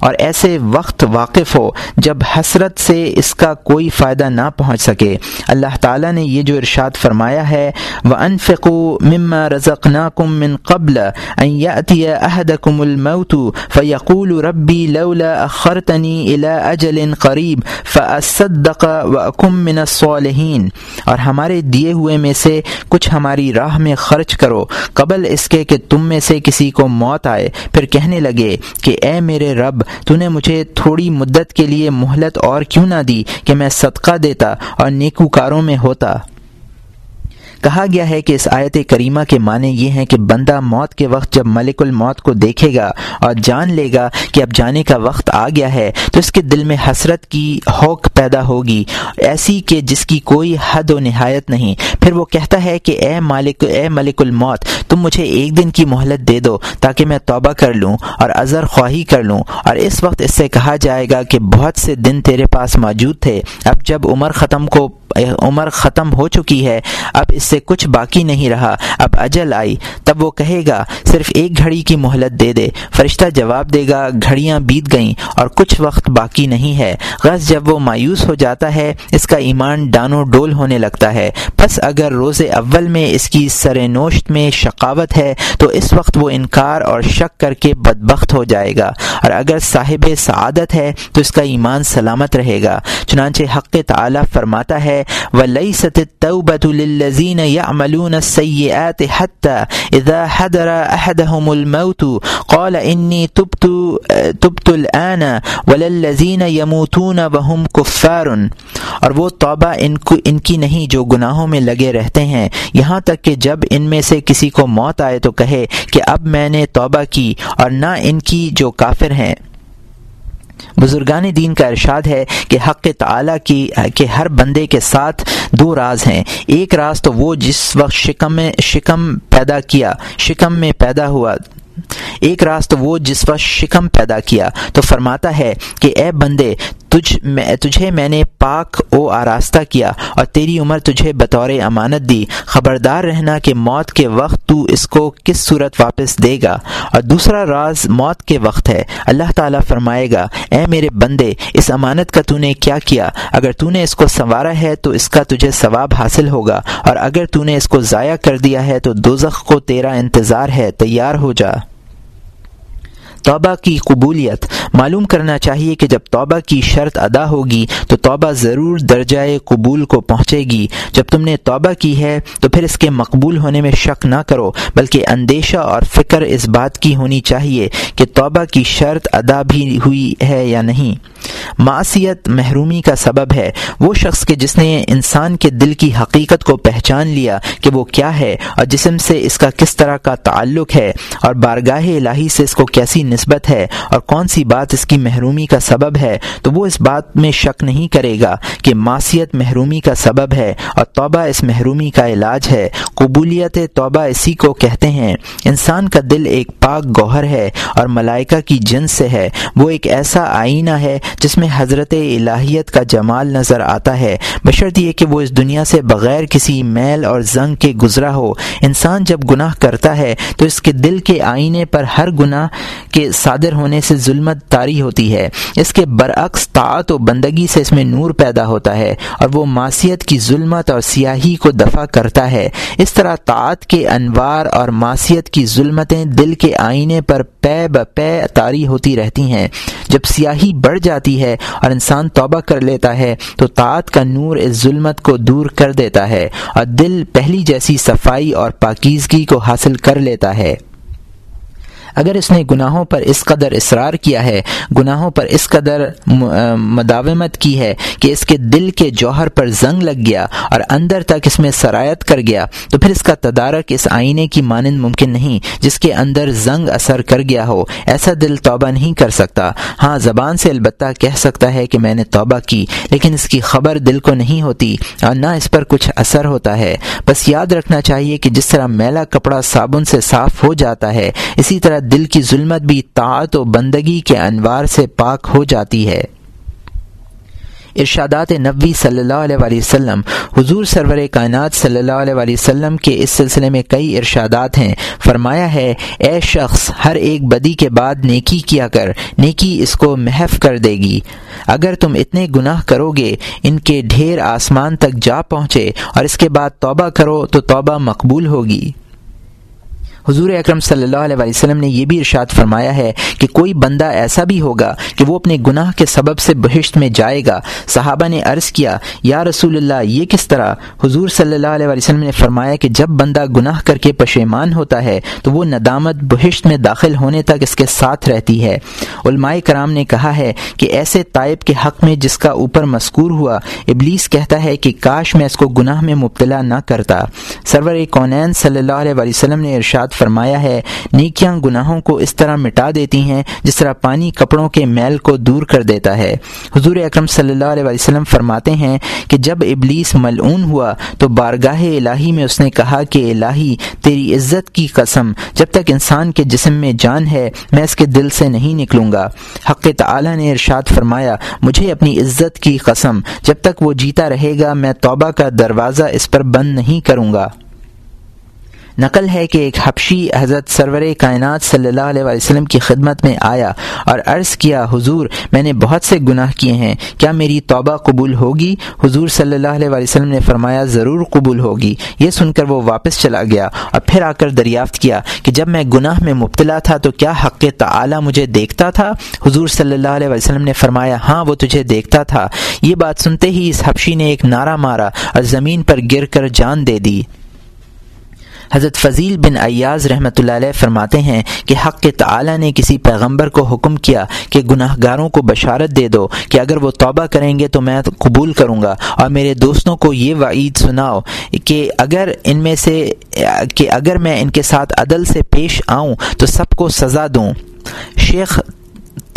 اور ایسے وقت واقف ہو جب حسرت سے اس کا کوئی فائدہ نہ پہنچ سکے۔ اللہ تعالیٰ نے یہ جو ارشاد فرمایا ہے وہ انفقو مما رزق ناکم من قبل احدکم الموت فیقول ربی لولا اخرتنی الى اجل قریب فاصدق واکم من الصالحین اور ہمارے دیے ہوئے میں سے کچھ ہماری راہ میں خرچ کرو۔ قبل اس کے کہ تم میں سے کسی کو موت آئے، پھر کہنے لگے کہ اے میرے رب تو نے مجھے تھوڑی مدت کے لیے مہلت اور کیوں نہ دی کہ میں صدقہ دیتا اور نیکوکاروں میں ہوتا؟ کہا گیا ہے کہ اس آیت کریمہ کے معنی یہ ہیں کہ بندہ موت کے وقت جب ملک الموت کو دیکھے گا اور جان لے گا کہ اب جانے کا وقت آ گیا ہے، تو اس کے دل میں حسرت کی ہوک پیدا ہوگی، ایسی کہ جس کی کوئی حد و نہایت نہیں۔ پھر وہ کہتا ہے کہ اے مالک، اے ملک الموت، تم مجھے ایک دن کی مہلت دے دو تاکہ میں توبہ کر لوں اور ازر خواہی کر لوں۔ اور اس وقت اس سے کہا جائے گا کہ بہت سے دن تیرے پاس موجود تھے، اب جب عمر ختم کو، عمر ختم ہو چکی ہے، اب اس سے کچھ باقی نہیں رہا۔ اب اجل آئی۔ تب وہ کہے گا، صرف ایک گھڑی کی مہلت دے دے۔ فرشتہ جواب دے گا، گھڑیاں بیت گئیں اور کچھ وقت باقی نہیں ہے۔ غز جب وہ مایوس ہو جاتا ہے، اس کا ایمان ڈانو ڈول ہونے لگتا ہے۔ بس اگر روز اول میں اس کی سر نوشت میں شقاوت ہے، تو اس وقت وہ انکار اور شک کر کے بدبخت ہو جائے گا۔ اور اگر صاحب سعادت ہے، تو اس کا ایمان سلامت رہے گا۔ چنانچہ حق تعالی فرماتا ہے، وليست التوبة للذين يعملون السيئات حتى إذا حضر أحدهم الموت قال إني تبت تبت الآن وللذين يموتون وهم كفار. اور وہ توبہ ان کو، ان کی نہیں، جو گناہوں میں لگے رہتے ہیں۔ یہاں تک کہ جب ان میں سے کسی کو موت آئے تو کہے کہ اب میں نے توبہ کی اور نہ ان کی جو کافر ہیں۔ بزرگان دین کا ارشاد ہے کہ حق تعالی کی، کہ ہر بندے کے ساتھ دو راز ہیں۔ ایک راز تو وہ جس وقت شکم شکم پیدا کیا، شکم میں پیدا ہوا۔ ایک راست وہ جس وقت شکم پیدا کیا۔ تو فرماتا ہے کہ اے بندے تجھ میں تجھے میں نے پاک او آراستہ کیا اور تیری عمر تجھے بطور امانت دی۔ خبردار رہنا کہ موت کے وقت تو اس کو کس صورت واپس دے گا؟ اور دوسرا راز موت کے وقت ہے۔ اللہ تعالیٰ فرمائے گا، اے میرے بندے، اس امانت کا تو نے کیا کیا؟ اگر تو نے اس کو سنوارا ہے تو اس کا تجھے ثواب حاصل ہوگا۔ اور اگر تو نے اس کو ضائع کر دیا ہے تو دوزخ کو تیرا انتظار ہے، تیار ہو جا۔ توبہ کی قبولیت۔ معلوم کرنا چاہیے کہ جب توبہ کی شرط ادا ہوگی تو توبہ ضرور درجۂ قبول کو پہنچے گی۔ جب تم نے توبہ کی ہے تو پھر اس کے مقبول ہونے میں شک نہ کرو، بلکہ اندیشہ اور فکر اس بات کی ہونی چاہیے کہ توبہ کی شرط ادا بھی ہوئی ہے یا نہیں۔ معاشیت محرومی کا سبب ہے۔ وہ شخص کے جس نے انسان کے دل کی حقیقت کو پہچان لیا کہ وہ کیا ہے اور جسم سے اس کا کس طرح کا تعلق ہے اور بارگاہ الہی سے اس کو کیسی نسبت ہے اور کون سی بات اس کی محرومی کا سبب ہے تو وہ اس بات میں شک نہیں کرے گا کہ معاشیت محرومی کا سبب ہے اور توبہ اس محرومی کا علاج ہے۔ قبولیت توبہ اسی کو کہتے ہیں۔ انسان کا دل ایک پاک گوہر ہے اور ملائکہ کی جنس سے ہے۔ وہ ایک ایسا آئینہ ہے جس میں حضرت الہیت کا جمال نظر آتا ہے۔ بشرط یہ کہ وہ اس دنیا سے بغیر کسی میل اور زنگ کے گزرا ہو۔ انسان جب گناہ کرتا ہے تو اس کے دل کے آئینے پر ہر گناہ کے صادر ہونے سے ظلمت تاری ہوتی ہے۔ اس کے برعکس طاعت و بندگی سے اس میں نور پیدا ہوتا ہے اور وہ معاشیت کی ظلمت اور سیاہی کو دفع کرتا ہے۔ اس طرح طاعت کے انوار اور معاشیت کی ظلمتیں دل کے آئینے پر پے بے تاری ہوتی رہتی ہیں۔ جب سیاہی بڑھ جاتی ہے اور انسان توبہ کر لیتا ہے، تو طاعت کا نور اس ظلمت کو دور کر دیتا ہے اور دل پہلی جیسی صفائی اور پاکیزگی کو حاصل کر لیتا ہے۔ اگر اس نے گناہوں پر اس قدر اصرار کیا ہے، گناہوں پر اس قدر مداومت کی ہے کہ اس کے دل کے جوہر پر زنگ لگ گیا اور اندر تک اس میں سرایت کر گیا، تو پھر اس کا تدارک اس آئینے کی مانند ممکن نہیں جس کے اندر زنگ اثر کر گیا ہو۔ ایسا دل توبہ نہیں کر سکتا۔ ہاں زبان سے البتہ کہہ سکتا ہے کہ میں نے توبہ کی، لیکن اس کی خبر دل کو نہیں ہوتی اور نہ اس پر کچھ اثر ہوتا ہے۔ بس یاد رکھنا چاہیے کہ جس طرح میلا کپڑا صابن سے صاف ہو جاتا ہے، اسی طرح دل کی ظلمت بھی طاعت و بندگی کے انوار سے پاک ہو جاتی ہے۔ ارشادات نبوی صلی اللہ علیہ وآلہ وسلم، حضور سرور کائنات صلی اللہ علیہ وآلہ وسلم کے اس سلسلے میں کئی ارشادات ہیں۔ فرمایا ہے، اے شخص، ہر ایک بدی کے بعد نیکی کیا کر، نیکی اس کو محف کر دے گی۔ اگر تم اتنے گناہ کرو گے، ان کے ڈھیر آسمان تک جا پہنچے اور اس کے بعد توبہ کرو تو توبہ مقبول ہوگی۔ حضور اکرم صلی اللہ علیہ وسلم نے یہ بھی ارشاد فرمایا ہے کہ کوئی بندہ ایسا بھی ہوگا کہ وہ اپنے گناہ کے سبب سے بہشت میں جائے گا۔ صحابہ نے عرض کیا، یا رسول اللہ، یہ کس طرح؟ حضور صلی اللہ علیہ وسلم نے فرمایا کہ جب بندہ گناہ کر کے پشیمان ہوتا ہے تو وہ ندامت بہشت میں داخل ہونے تک اس کے ساتھ رہتی ہے۔ علماء کرام نے کہا ہے کہ ایسے طائب کے حق میں جس کا اوپر مذکور ہوا، ابلیس کہتا ہے کہ کاش میں اس کو گناہ میں مبتلا نہ کرتا۔ سرور کونین صلی اللہ علیہ وسلم نے ارشاد فرمایا ہے، نیکیاں گناہوں کو اس طرح مٹا دیتی ہیں جس طرح پانی کپڑوں کے میل کو دور کر دیتا ہے۔ حضور اکرم صلی اللہ علیہ وسلم فرماتے ہیں کہ جب ابلیس ملعون ہوا تو بارگاہ الہی میں اس نے کہا کہ الہی، تیری عزت کی قسم، جب تک انسان کے جسم میں جان ہے، میں اس کے دل سے نہیں نکلوں گا۔ حق تعالی نے ارشاد فرمایا، مجھے اپنی عزت کی قسم، جب تک وہ جیتا رہے گا، میں توبہ کا دروازہ اس پر بند نہیں کروں گا۔ نقل ہے کہ ایک حبشی حضرت سرور کائنات صلی اللہ علیہ وسلم کی خدمت میں آیا اور عرض کیا، حضور، میں نے بہت سے گناہ کیے ہیں، کیا میری توبہ قبول ہوگی؟ حضور صلی اللہ علیہ وسلم نے فرمایا، ضرور قبول ہوگی۔ یہ سن کر وہ واپس چلا گیا اور پھر آ کر دریافت کیا کہ جب میں گناہ میں مبتلا تھا تو کیا حق تعالی مجھے دیکھتا تھا؟ حضور صلی اللہ علیہ وسلم نے فرمایا ہاں وہ تجھے دیکھتا تھا۔ یہ بات سنتے ہی اس حبشی نے ایک نعرہ مارا اور زمین پر گر کر جان دے دی۔ حضرت فضیل بن ایاز رحمۃ اللہ علیہ فرماتے ہیں کہ حق کے تعالی نے کسی پیغمبر کو حکم کیا کہ گناہ گاروں کو بشارت دے دو کہ اگر وہ توبہ کریں گے تو میں قبول کروں گا اور میرے دوستوں کو یہ وعید سناؤ کہ اگر ان میں سے کہ اگر میں ان کے ساتھ عدل سے پیش آؤں تو سب کو سزا دوں۔ شیخ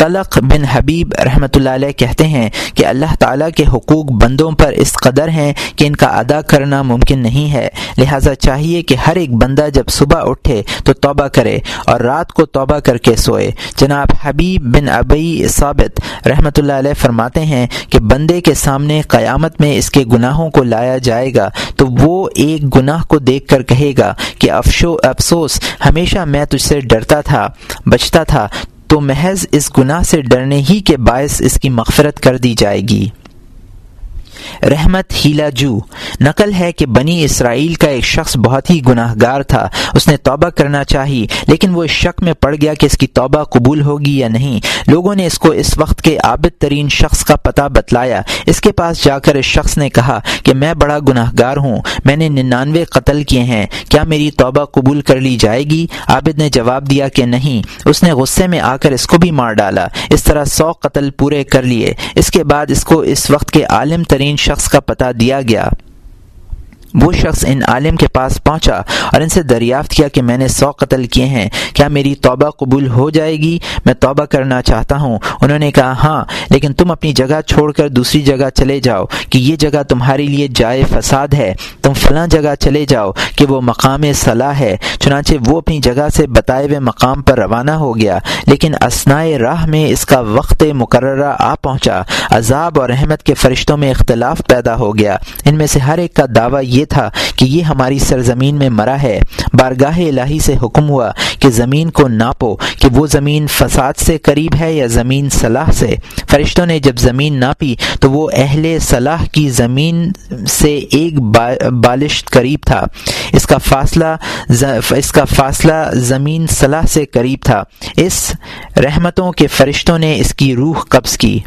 طلق بن حبیب رحمۃ اللہ علیہ کہتے ہیں کہ اللہ تعالیٰ کے حقوق بندوں پر اس قدر ہیں کہ ان کا ادا کرنا ممکن نہیں ہے۔ لہٰذا چاہیے کہ ہر ایک بندہ جب صبح اٹھے تو توبہ کرے اور رات کو توبہ کر کے سوئے۔ جناب حبیب بن ابئی ثابت رحمۃ اللہ علیہ فرماتے ہیں کہ بندے کے سامنے قیامت میں اس کے گناہوں کو لایا جائے گا تو وہ ایک گناہ کو دیکھ کر کہے گا کہ افسوس، ہمیشہ میں تجھ سے ڈرتا تھا، بچتا تھا تو محض اس گناہ سے ڈرنے ہی کے باعث اس کی مغفرت کر دی جائے گی۔ رحمت ہیلا جو۔ نقل ہے کہ بنی اسرائیل کا ایک شخص بہت ہی گناہ گار تھا۔ اس نے توبہ کرنا چاہی، لیکن وہ اس شک میں پڑ گیا کہ اس کی توبہ قبول ہوگی یا نہیں۔ لوگوں نے اس کو اس وقت کے عابد ترین شخص کا پتہ بتلایا۔ اس کے پاس جا کر اس شخص نے کہا کہ میں بڑا گناہ گار ہوں، میں نے ننانوے قتل کیے ہیں۔ کیا میری توبہ قبول کر لی جائے گی؟ عابد نے جواب دیا کہ نہیں۔ اس نے غصے میں آ کر اس کو بھی مار ڈالا۔ اس طرح سو قتل پورے کر لیے۔ اس کے بعد اس کو اس وقت کے عالم ترین شخص کا پتہ دیا گیا۔ وہ شخص ان عالم کے پاس پہنچا اور ان سے دریافت کیا کہ میں نے سو قتل کیے ہیں۔ کیا میری توبہ قبول ہو جائے گی؟ میں توبہ کرنا چاہتا ہوں۔ انہوں نے کہا ہاں لیکن تم اپنی جگہ چھوڑ کر دوسری جگہ چلے جاؤ کہ یہ جگہ تمہارے لیے جائے فساد ہے۔ تم فلاں جگہ چلے جاؤ کہ وہ مقام صلاح ہے۔ چنانچہ وہ اپنی جگہ سے بتائے ہوئے مقام پر روانہ ہو گیا، لیکن اسنائے راہ میں اس کا وقت مقررہ آ پہنچا۔ عذاب اور رحمت کے فرشتوں میں اختلاف پیدا ہو گیا۔ ان میں سے ہر ایک کا دعویٰ یہ یہ تھا کہ یہ ہماری سرزمین میں مرا ہے۔ بارگاہ الہی سے حکم ہوا کہ زمین کو ناپو کہ وہ زمین فساد سے قریب ہے یا زمین صلاح سے۔ فرشتوں نے جب زمین ناپی تو وہ اہل صلاح کی زمین سے ایک بالش قریب تھا۔ اس کا فاصلہ اس کا فاصلہ زمین صلاح سے قریب تھا۔ اس رحمتوں کے فرشتوں نے اس کی روح قبض کی۔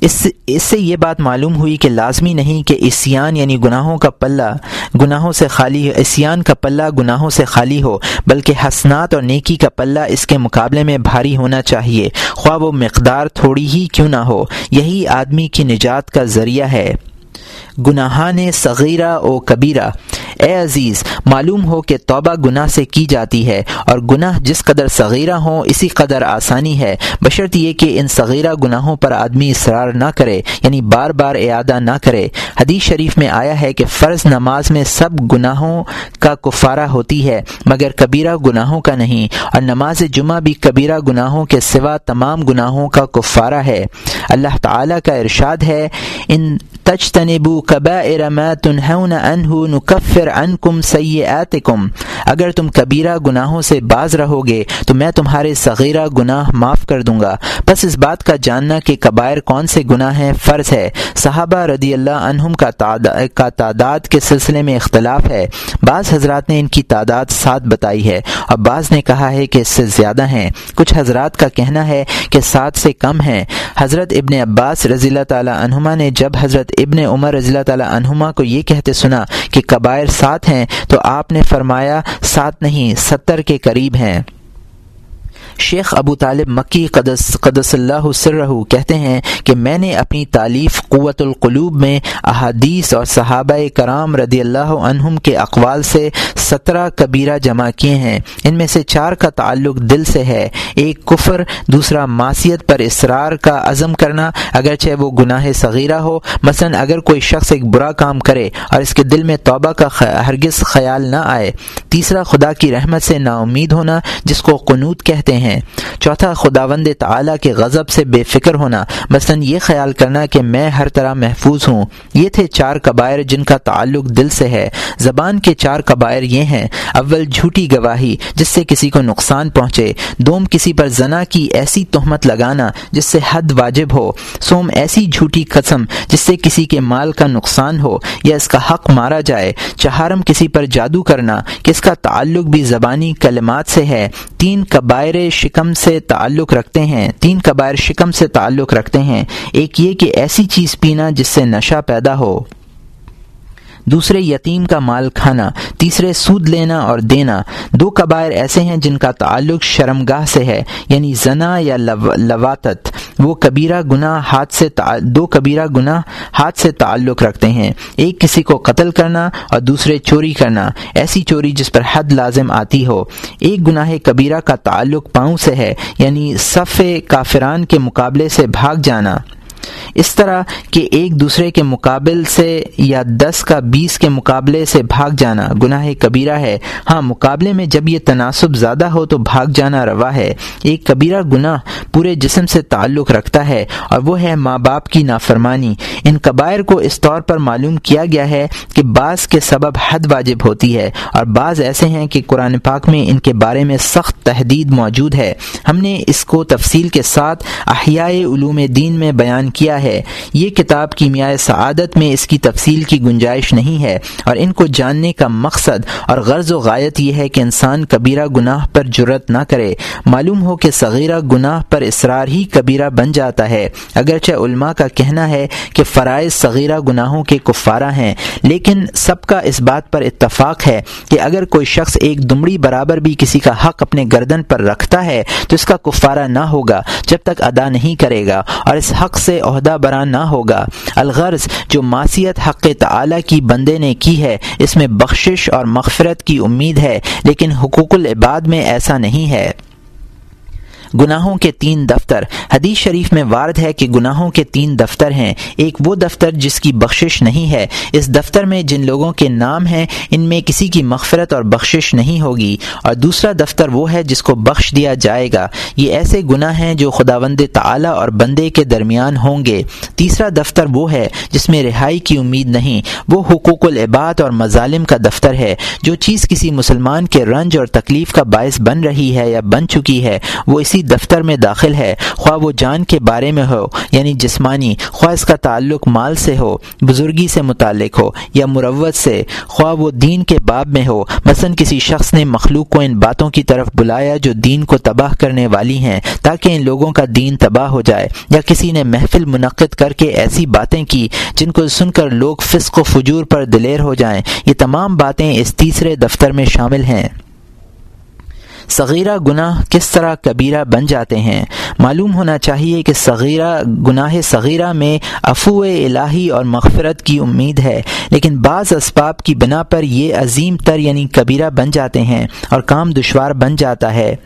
اس اس سے یہ بات معلوم ہوئی کہ لازمی نہیں کہ اسیان یعنی گناہوں کا پلہ گناہوں سے خالی اسیان کا پلہ گناہوں سے خالی ہو، بلکہ حسنات اور نیکی کا پلہ اس کے مقابلے میں بھاری ہونا چاہیے۔ خواہ وہ مقدار تھوڑی ہی کیوں نہ ہو، یہی آدمی کی نجات کا ذریعہ ہے۔ گناہان صغیرہ و کبیرہ۔ اے عزیز، معلوم ہو کہ توبہ گناہ سے کی جاتی ہے اور گناہ جس قدر صغیرہ ہوں، اسی قدر آسانی ہے۔ بشرط یہ کہ ان صغیرہ گناہوں پر آدمی اصرار نہ کرے یعنی بار بار اعادہ نہ کرے۔ حدیث شریف میں آیا ہے کہ فرض نماز میں سب گناہوں کا کفارہ ہوتی ہے، مگر کبیرہ گناہوں کا نہیں۔ اور نماز جمعہ بھی کبیرہ گناہوں کے سوا تمام گناہوں کا کفارہ ہے۔ اللہ تعالیٰ کا ارشاد ہے، ان تجتنبو کبائر ما تنہون انہو نکفر عنکم سیئاتکم۔ اگر تم کبیرہ گناہوں سے باز رہو گے تو میں تمہارے صغیرہ گناہ معاف کر دوں گا۔ بس اس بات کا جاننا کہ کبائر کون سے گناہ ہیں، فرض ہے۔ صحابہ رضی اللہ عنہم کا تعداد کا تعداد کے سلسلے میں اختلاف ہے۔ بعض حضرات نے ان کی تعداد سات بتائی ہے۔ اور بعض نے کہا ہے کہ اس سے زیادہ ہیں۔ کچھ حضرات کا کہنا ہے کہ سات سے کم ہیں۔ حضرت ابن عباس رضی اللہ تعالیٰ عنہما نے جب حضرت ابن عمر رضی اللہ تعالیٰ عنہما کو یہ کہتے سنا کہ قبائر سات ہیں تو آپ نے فرمایا سات نہیں، ستر کے قریب ہیں۔ شیخ ابو طالب مکی قدس قدس اللہ سرہ کہتے ہیں کہ میں نے اپنی تعلیف قوت القلوب میں احادیث اور صحابہ کرام رضی اللہ عنہم کے اقوال سے سترہ کبیرہ جمع کیے ہیں۔ ان میں سے چار کا تعلق دل سے ہے۔ ایک کفر، دوسرا معصیت پر اصرار کا عزم کرنا۔ اگرچہ وہ گناہ صغیرہ ہو، مثلا اگر کوئی شخص ایک برا کام کرے اور اس کے دل میں توبہ کا ہرگز خیال نہ آئے۔ تیسرا، خدا کی رحمت سے نا امید ہونا، جس کو قنوت کہتے ہیں۔ ہیں۔ چوتھا، خداوند تعالی کے غضب سے بے فکر ہونا۔ مثلا یہ خیال کرنا کہ میں ہر طرح محفوظ ہوں۔ یہ تھے چار قبائر جن کا تعلق دل سے ہے۔ زبان کے چار قبائر یہ ہیں، اول جھوٹی گواہی، جس سے کسی کو نقصان پہنچے۔ دوم، کسی پر زنا کی ایسی تہمت لگانا، جس سے حد واجب ہو۔ سوم، ایسی جھوٹی قسم، جس سے کسی کے مال کا نقصان ہو یا اس کا حق مارا جائے۔ چہارم، کسی پر جادو کرنا، کہ اس کا تعلق بھی زبانی کلمات سے ہے۔ تین قبائر شکم سے تعلق رکھتے ہیں، تین قبائر شکم سے تعلق رکھتے ہیں۔ ایک یہ کہ ایسی چیز پینا جس سے نشہ پیدا ہو۔ دوسرے یتیم کا مال کھانا، تیسرے سود لینا اور دینا۔ دو قبائر ایسے ہیں جن کا تعلق شرمگاہ سے ہے یعنی زنا یا لواتت وہ کبیرہ گناہ ہاتھ سے دو کبیرہ گناہ ہاتھ سے تعلق رکھتے ہیں۔ ایک کسی کو قتل کرنا اور دوسرے چوری کرنا۔ ایسی چوری جس پر حد لازم آتی ہو۔ ایک گناہ کبیرہ کا تعلق پاؤں سے ہے یعنی صف کافران کے مقابلے سے بھاگ جانا۔ اس طرح کہ ایک دوسرے کے مقابل سے یا دس کا بیس کے مقابلے سے بھاگ جانا گناہ کبیرہ ہے۔ ہاں مقابلے میں جب یہ تناسب زیادہ ہو تو بھاگ جانا روا ہے۔ ایک کبیرہ گناہ پورے جسم سے تعلق رکھتا ہے اور وہ ہے ماں باپ کی نافرمانی۔ ان قبائر کو اس طور پر معلوم کیا گیا ہے کہ بعض کے سبب حد واجب ہوتی ہے اور بعض ایسے ہیں کہ قرآن پاک میں ان کے بارے میں سخت تحدید موجود ہے۔ ہم نے اس کو تفصیل کے ساتھ احیاء علوم دین میں بیان کیا ہے۔ یہ کتاب کیمیائے سعادت میں اس کی تفصیل کی گنجائش نہیں ہے اور ان کو جاننے کا مقصد اور غرض و غایت یہ ہے کہ انسان کبیرہ گناہ پر جرت نہ کرے۔ معلوم ہو کہ صغیرہ گناہ پر اصرار ہی کبیرہ بن جاتا ہے۔ اگرچہ علماء کا کہنا ہے کہ فرائض صغیرہ گناہوں کے کفارہ ہیں، لیکن سب کا اس بات پر اتفاق ہے کہ اگر کوئی شخص ایک دمڑی برابر بھی کسی کا حق اپنے گردن پر رکھتا ہے تو اس کا کفارہ نہ ہوگا جب تک ادا نہیں کرے گا اور اس حق سے عہدہ بران نہ ہوگا۔ الغرض جو معصیت حق تعالی کی بندے نے کی ہے، اس میں بخشش اور مغفرت کی امید ہے، لیکن حقوق العباد میں ایسا نہیں ہے۔ گناہوں کے تین دفتر۔ حدیث شریف میں وارد ہے کہ گناہوں کے تین دفتر ہیں۔ ایک وہ دفتر جس کی بخشش نہیں ہے۔ اس دفتر میں جن لوگوں کے نام ہیں، ان میں کسی کی مغفرت اور بخشش نہیں ہوگی۔ اور دوسرا دفتر وہ ہے جس کو بخش دیا جائے گا۔ یہ ایسے گناہ ہیں جو خدا وند اور بندے کے درمیان ہوں گے۔ تیسرا دفتر وہ ہے جس میں رہائی کی امید نہیں۔ وہ حقوق العباد اور مظالم کا دفتر ہے۔ جو چیز کسی مسلمان کے رنج اور تکلیف کا باعث بن رہی ہے یا بن چکی ہے، وہ اسی دفتر میں داخل ہے۔ خواہ وہ جان کے بارے میں ہو یعنی جسمانی، خواہ اس کا تعلق مال سے ہو، بزرگی سے متعلق ہو یا مروت سے، خواہ وہ دین کے باب میں ہو۔ مثلا کسی شخص نے مخلوق کو ان باتوں کی طرف بلایا جو دین کو تباہ کرنے والی ہیں، تاکہ ان لوگوں کا دین تباہ ہو جائے۔ یا کسی نے محفل منعقد کر کے ایسی باتیں کی جن کو سن کر لوگ فسق و فجور پر دلیر ہو جائیں۔ یہ تمام باتیں اس تیسرے دفتر میں شامل ہیں۔ صغیرہ گناہ کس طرح کبیرہ بن جاتے ہیں؟ معلوم ہونا چاہیے کہ صغیرہ، گناہ صغیرہ میں افو الہی اور مغفرت کی امید ہے، لیکن بعض اسباب کی بنا پر یہ عظیم تر یعنی کبیرہ بن جاتے ہیں اور کام دشوار بن جاتا ہے۔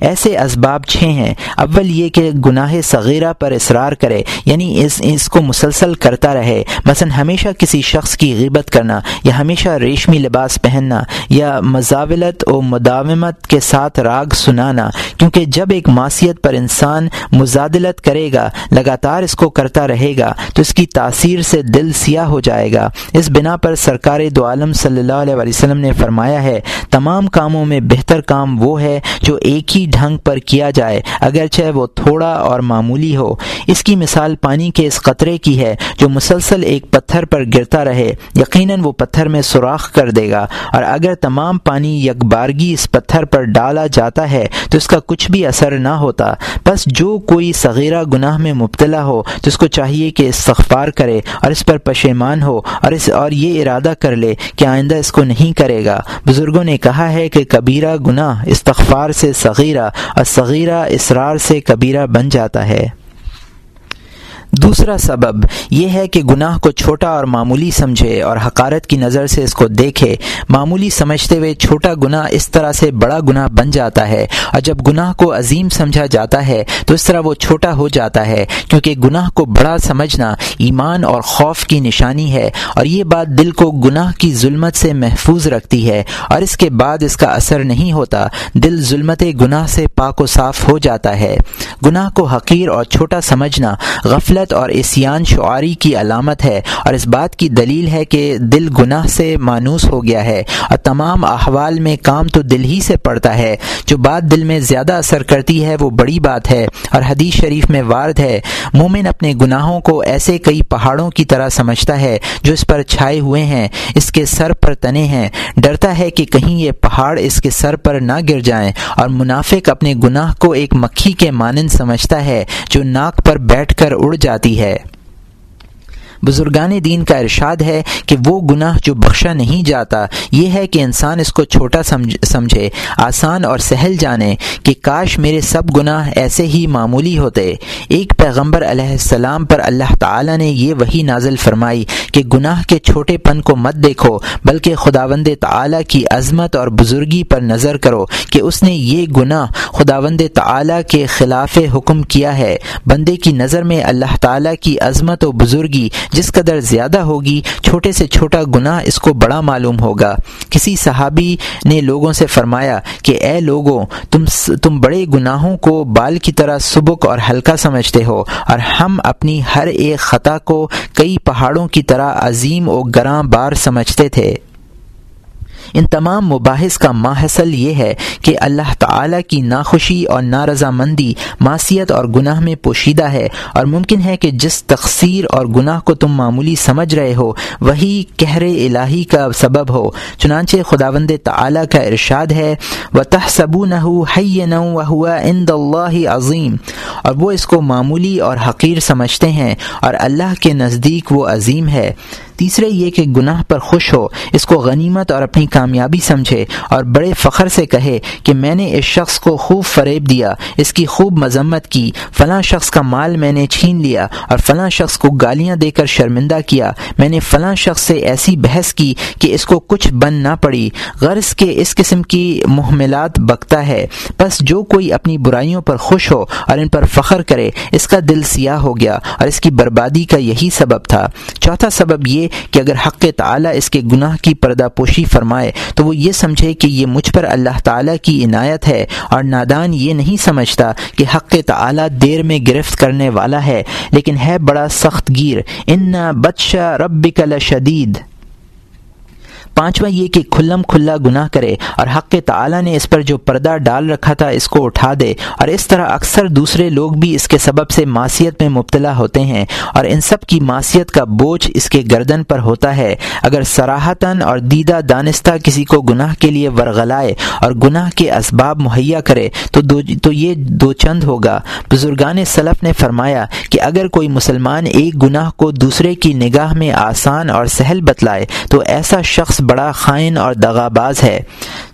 ایسے اسباب چھ ہیں۔ اول یہ کہ گناہ صغیرہ پر اصرار کرے یعنی اس اس کو مسلسل کرتا رہے۔ مثلا ہمیشہ کسی شخص کی غیبت کرنا یا ہمیشہ ریشمی لباس پہننا یا مزاولت و مداومت کے ساتھ ساتھ راگ سنانا، کیونکہ جب ایک معصیت پر انسان مزادلت کرے گا، لگاتار اس کو کرتا رہے گا، تو اس کی تاثیر سے دل سیاہ ہو جائے گا۔ اس بنا پر سرکار دو عالم صلی اللہ علیہ وسلم نے فرمایا ہے، تمام کاموں میں بہتر کام وہ ہے جو ایک ہی ڈھنگ پر کیا جائے، اگرچہ وہ تھوڑا اور معمولی ہو۔ اس کی مثال پانی کے اس قطرے کی ہے، جو مسلسل ایک پتھر پر گرتا رہے، یقیناً وہ پتھر میں سوراخ کر دے گا۔ اور اگر تمام پانی یکبارگی اس پتھر پر ڈالا جاتا ہے تو اس کا کچھ بھی اثر نہ ہوتا۔ بس جو کوئی صغیرہ گناہ میں مبتلا ہو تو اس کو چاہیے کہ استغفار کرے اور اس پر پشیمان ہو اور اس اور یہ ارادہ کر لے کہ آئندہ اس کو نہیں کرے گا۔ بزرگوں نے کہا ہے کہ کبیرہ گناہ استغفار سے صغیرہ اور صغیرہ اسرار سے کبیرہ بن جاتا ہے۔ دوسرا سبب یہ ہے کہ گناہ کو چھوٹا اور معمولی سمجھے اور حقارت کی نظر سے اس کو دیکھے، معمولی سمجھتے ہوئے چھوٹا گناہ اس طرح سے بڑا گناہ بن جاتا ہے اور جب گناہ کو عظیم سمجھا جاتا ہے تو اس طرح وہ چھوٹا ہو جاتا ہے، کیونکہ گناہ کو بڑا سمجھنا ایمان اور خوف کی نشانی ہے اور یہ بات دل کو گناہ کی ظلمت سے محفوظ رکھتی ہے اور اس کے بعد اس کا اثر نہیں ہوتا، دل ظلمت گناہ سے پاک و صاف ہو جاتا ہے۔ گناہ کو حقیر اور چھوٹا سمجھنا غفلت اور اسیان شعاری کی علامت ہے اور اس بات کی دلیل ہے کہ دل گناہ سے مانوس ہو گیا ہے اور تمام احوال میں کام تو دل ہی سے پڑتا ہے۔ جو بات دل میں زیادہ اثر کرتی ہے وہ بڑی بات ہے اور حدیث شریف میں وارد ہے۔ مومن اپنے گناہوں کو ایسے کئی پہاڑوں کی طرح سمجھتا ہے جو اس پر چھائے ہوئے ہیں، اس کے سر پر تنے ہیں۔ ڈرتا ہے کہ کہیں یہ پہاڑ اس کے سر پر نہ گر جائیں اور منافق اپنے گناہ کو ایک مکھی کے مانند سمجھتا ہے جو ناک پر بیٹھ کر اڑ جائے۔ جاتی ہے۔ بزرگان دین کا ارشاد ہے کہ وہ گناہ جو بخشا نہیں جاتا، یہ ہے کہ انسان اس کو چھوٹا سمجھے، آسان اور سہل جانے کہ کاش میرے سب گناہ ایسے ہی معمولی ہوتے۔ ایک پیغمبر علیہ السلام پر اللہ تعالی نے یہ وہی نازل فرمائی کہ گناہ کے چھوٹے پن کو مت دیکھو، بلکہ خداوند تعالی کی عظمت اور بزرگی پر نظر کرو کہ اس نے یہ گناہ خداوند تعالی کے خلاف حکم کیا ہے۔ بندے کی نظر میں اللہ تعالی کی عظمت و بزرگی جس قدر زیادہ ہوگی، چھوٹے سے چھوٹا گناہ اس کو بڑا معلوم ہوگا۔ کسی صحابی نے لوگوں سے فرمایا کہ، اے لوگوں، تم تم بڑے گناہوں کو بال کی طرح سبک اور ہلکا سمجھتے ہو، اور ہم اپنی ہر ایک خطا کو کئی پہاڑوں کی طرح عظیم و گراں بار سمجھتے تھے۔ ان تمام مباحث کا ماحصل یہ ہے کہ اللہ تعالی کی ناخوشی اور نارضامندی معصیت اور گناہ میں پوشیدہ ہے اور ممکن ہے کہ جس تقصیر اور گناہ کو تم معمولی سمجھ رہے ہو، وہی کہر الہی کا سبب ہو۔ چنانچہ خداوند تعالی کا ارشاد ہے و تحصب نہ ہوا ان اللہ عظیم اور وہ اس کو معمولی اور حقیر سمجھتے ہیں اور اللہ کے نزدیک وہ عظیم ہے۔ تیسرے یہ کہ گناہ پر خوش ہو، اس کو غنیمت اور اپنی کامیابی سمجھے اور بڑے فخر سے کہے کہ میں نے اس شخص کو خوب فریب دیا، اس کی خوب مذمت کی، فلاں شخص کا مال میں نے چھین لیا اور فلاں شخص کو گالیاں دے کر شرمندہ کیا۔ میں نے فلاں شخص سے ایسی بحث کی کہ اس کو کچھ بن نہ پڑی۔ غرض کے اس قسم کی محملات بکتا ہے۔ بس جو کوئی اپنی برائیوں پر خوش ہو اور ان پر فخر کرے، اس کا دل سیاہ ہو گیا اور اس کی بربادی کا یہی سبب تھا۔ چوتھا سبب یہ کہ اگر حق تعالی اس کے گناہ کی پردہ پوشی فرمائے تو وہ یہ سمجھے کہ یہ مجھ پر اللہ تعالیٰ کی عنایت ہے اور نادان یہ نہیں سمجھتا کہ حق تعالی دیر میں گرفت کرنے والا ہے لیکن ہے بڑا سخت گیر ان بدشہ رب کل شدید پانچواں یہ کہ کھلم کھلا گناہ کرے اور حق تعالی نے اس پر جو پردہ ڈال رکھا تھا اس کو اٹھا دے اور اس طرح اکثر دوسرے لوگ بھی اس کے سبب سے معاشیت میں مبتلا ہوتے ہیں اور ان سب کی معاشیت کا بوجھ اس کے گردن پر ہوتا ہے۔ اگر سراہتاً اور دیدہ دانستہ کسی کو گناہ کے لیے ورغلائے اور گناہ کے اسباب مہیا کرے تو دو، تو یہ دو چند ہوگا۔ بزرگان سلف نے فرمایا کہ اگر کوئی مسلمان ایک گناہ کو دوسرے کی نگاہ میں آسان اور سہل بتلائے تو ایسا شخص بڑا خائن اور دغا باز ہے۔